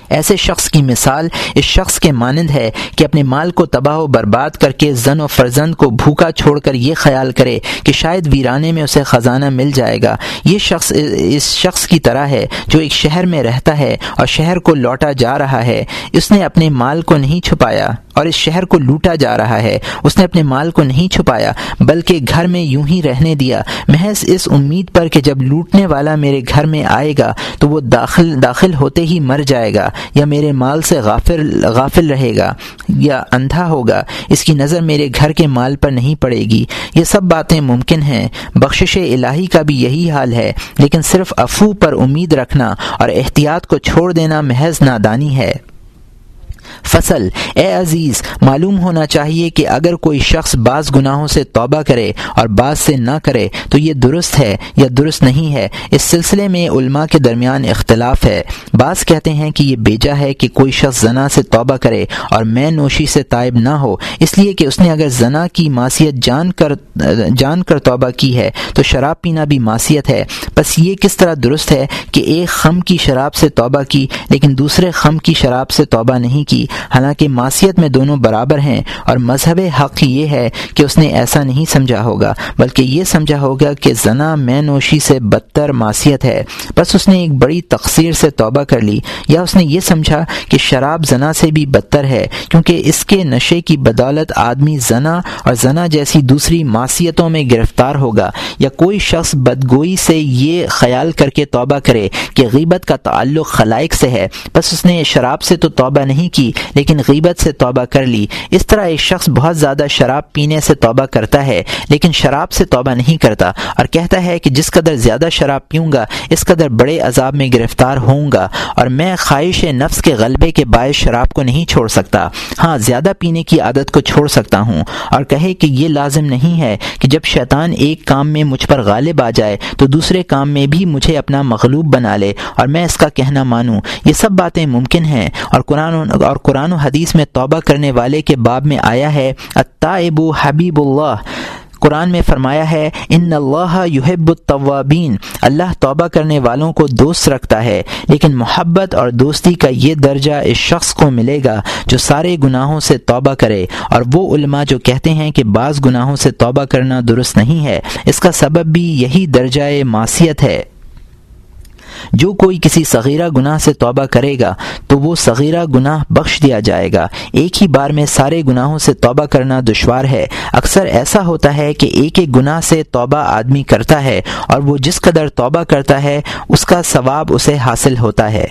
ایسے شخص کی مثال اس شخص کے مانند ہے کہ اپنے مال کو تباہ و برباد کر کے زن و فرزند کو بھوکا چھوڑ کر یہ خیال کرے کہ شاید ویرانے میں اسے خزانہ مل جائے گا۔ یہ شخص اس شخص کی طرح ہے جو ایک شہر میں رہتا ہے اور شہر کو لوٹا جا رہا ہے۔ اس نے اپنے مال کو نہیں چھپایا۔ اور اس شہر کو لوٹا جا رہا ہے۔ اس نے اپنے مال کو نہیں چھپایا، بلکہ گھر میں یوں ہی رہنے دیا۔ محض اس امید پر کہ جب لوٹنے والا میرے گھر میں آئے گا، تو وہ داخل داخل ہوتے ہی مر جائے گا، یا میرے مال سے غافل غافل رہے گا، یا اندھا ہوگا۔ اس کی نظر میرے گھر کے مال پر نہیں پڑے گی۔ یہ سب باتیں ممکن ہیں۔ بخشش الہی کا بھی یہی حال ہے۔ لیکن صرف افو پر امید رکھنا اور احتیاط کو چھوڑ دینا محض نادانی ہے۔ فصل۔ اے عزیز، معلوم ہونا چاہیے کہ اگر کوئی شخص بعض گناہوں سے توبہ کرے اور بعض سے نہ کرے، تو یہ درست ہے یا درست نہیں ہے؟ اس سلسلے میں علماء کے درمیان اختلاف ہے۔ بعض کہتے ہیں کہ یہ بیجا ہے کہ کوئی شخص زنا سے توبہ کرے اور میں نوشی سے طائب نہ ہو، اس لیے کہ اس نے اگر زنا کی معصیت جان کر جان کر توبہ کی ہے، تو شراب پینا بھی معصیت ہے۔ بس یہ کس طرح درست ہے کہ ایک خم کی شراب سے توبہ کی، لیکن دوسرے خم کی شراب سے توبہ نہیں کی؟ حالانکہ معصیت میں دونوں برابر ہیں اور مذہب حق یہ ہے کہ اس نے ایسا نہیں سمجھا ہوگا، بلکہ یہ سمجھا ہوگا کہ زنا میں نوشی سے بدتر معصیت ہے۔ بس اس نے ایک بڑی تقسیر سے توبہ کر لی، یا اس نے یہ سمجھا کہ شراب زنا سے بھی بدتر ہے، کیونکہ اس کے نشے کی بدولت آدمی زنا اور زنا جیسی دوسری معصیتوں میں گرفتار ہوگا۔ یا کوئی شخص بدگوئی سے یہ خیال کر کے توبہ کرے کہ غیبت کا تعلق خلائق سے ہے، بس اس نے شراب سے تو توبہ نہیں کی۔ لیکن غیبت سے توبہ کر لی۔ اس طرح ایک شخص بہت زیادہ شراب پینے سے توبہ کرتا ہے، لیکن شراب سے توبہ نہیں کرتا اور کہتا ہے کہ جس قدر زیادہ شراب پیوں گا، اس قدر بڑے عذاب میں گرفتار ہوں گا اور میں خواہش نفس کے غلبے کے باعث شراب کو نہیں چھوڑ سکتا۔ ہاں زیادہ پینے کی عادت کو چھوڑ سکتا ہوں اور کہے کہ یہ لازم نہیں ہے کہ جب شیطان ایک کام میں مجھ پر غالب آ جائے، تو دوسرے کام میں بھی مجھے اپنا مغلوب بنا لے اور میں اس کا کہنا مانوں۔ یہ سب باتیں ممکن ہیں اور قرآن اور قرآن و حدیث میں توبہ کرنے والے کے باب میں آیا ہے اتائب حبیب اللہ۔ قرآن میں فرمایا ہے، ان اللہ یحب الطوابین اللہ توبہ کرنے والوں کو دوست رکھتا ہے، لیکن محبت اور دوستی کا یہ درجہ اس شخص کو ملے گا جو سارے گناہوں سے توبہ کرے۔ اور وہ علماء جو کہتے ہیں کہ بعض گناہوں سے توبہ کرنا درست نہیں ہے، اس کا سبب بھی یہی درجہ معصیت ہے۔ جو کوئی کسی صغیرہ گناہ سے توبہ کرے گا، تو وہ صغیرہ گناہ بخش دیا جائے گا۔ ایک ہی بار میں سارے گناہوں سے توبہ کرنا دشوار ہے۔ اکثر ایسا ہوتا ہے کہ ایک ایک گناہ سے توبہ آدمی کرتا ہے اور وہ جس قدر توبہ کرتا ہے، اس کا ثواب اسے حاصل ہوتا ہے۔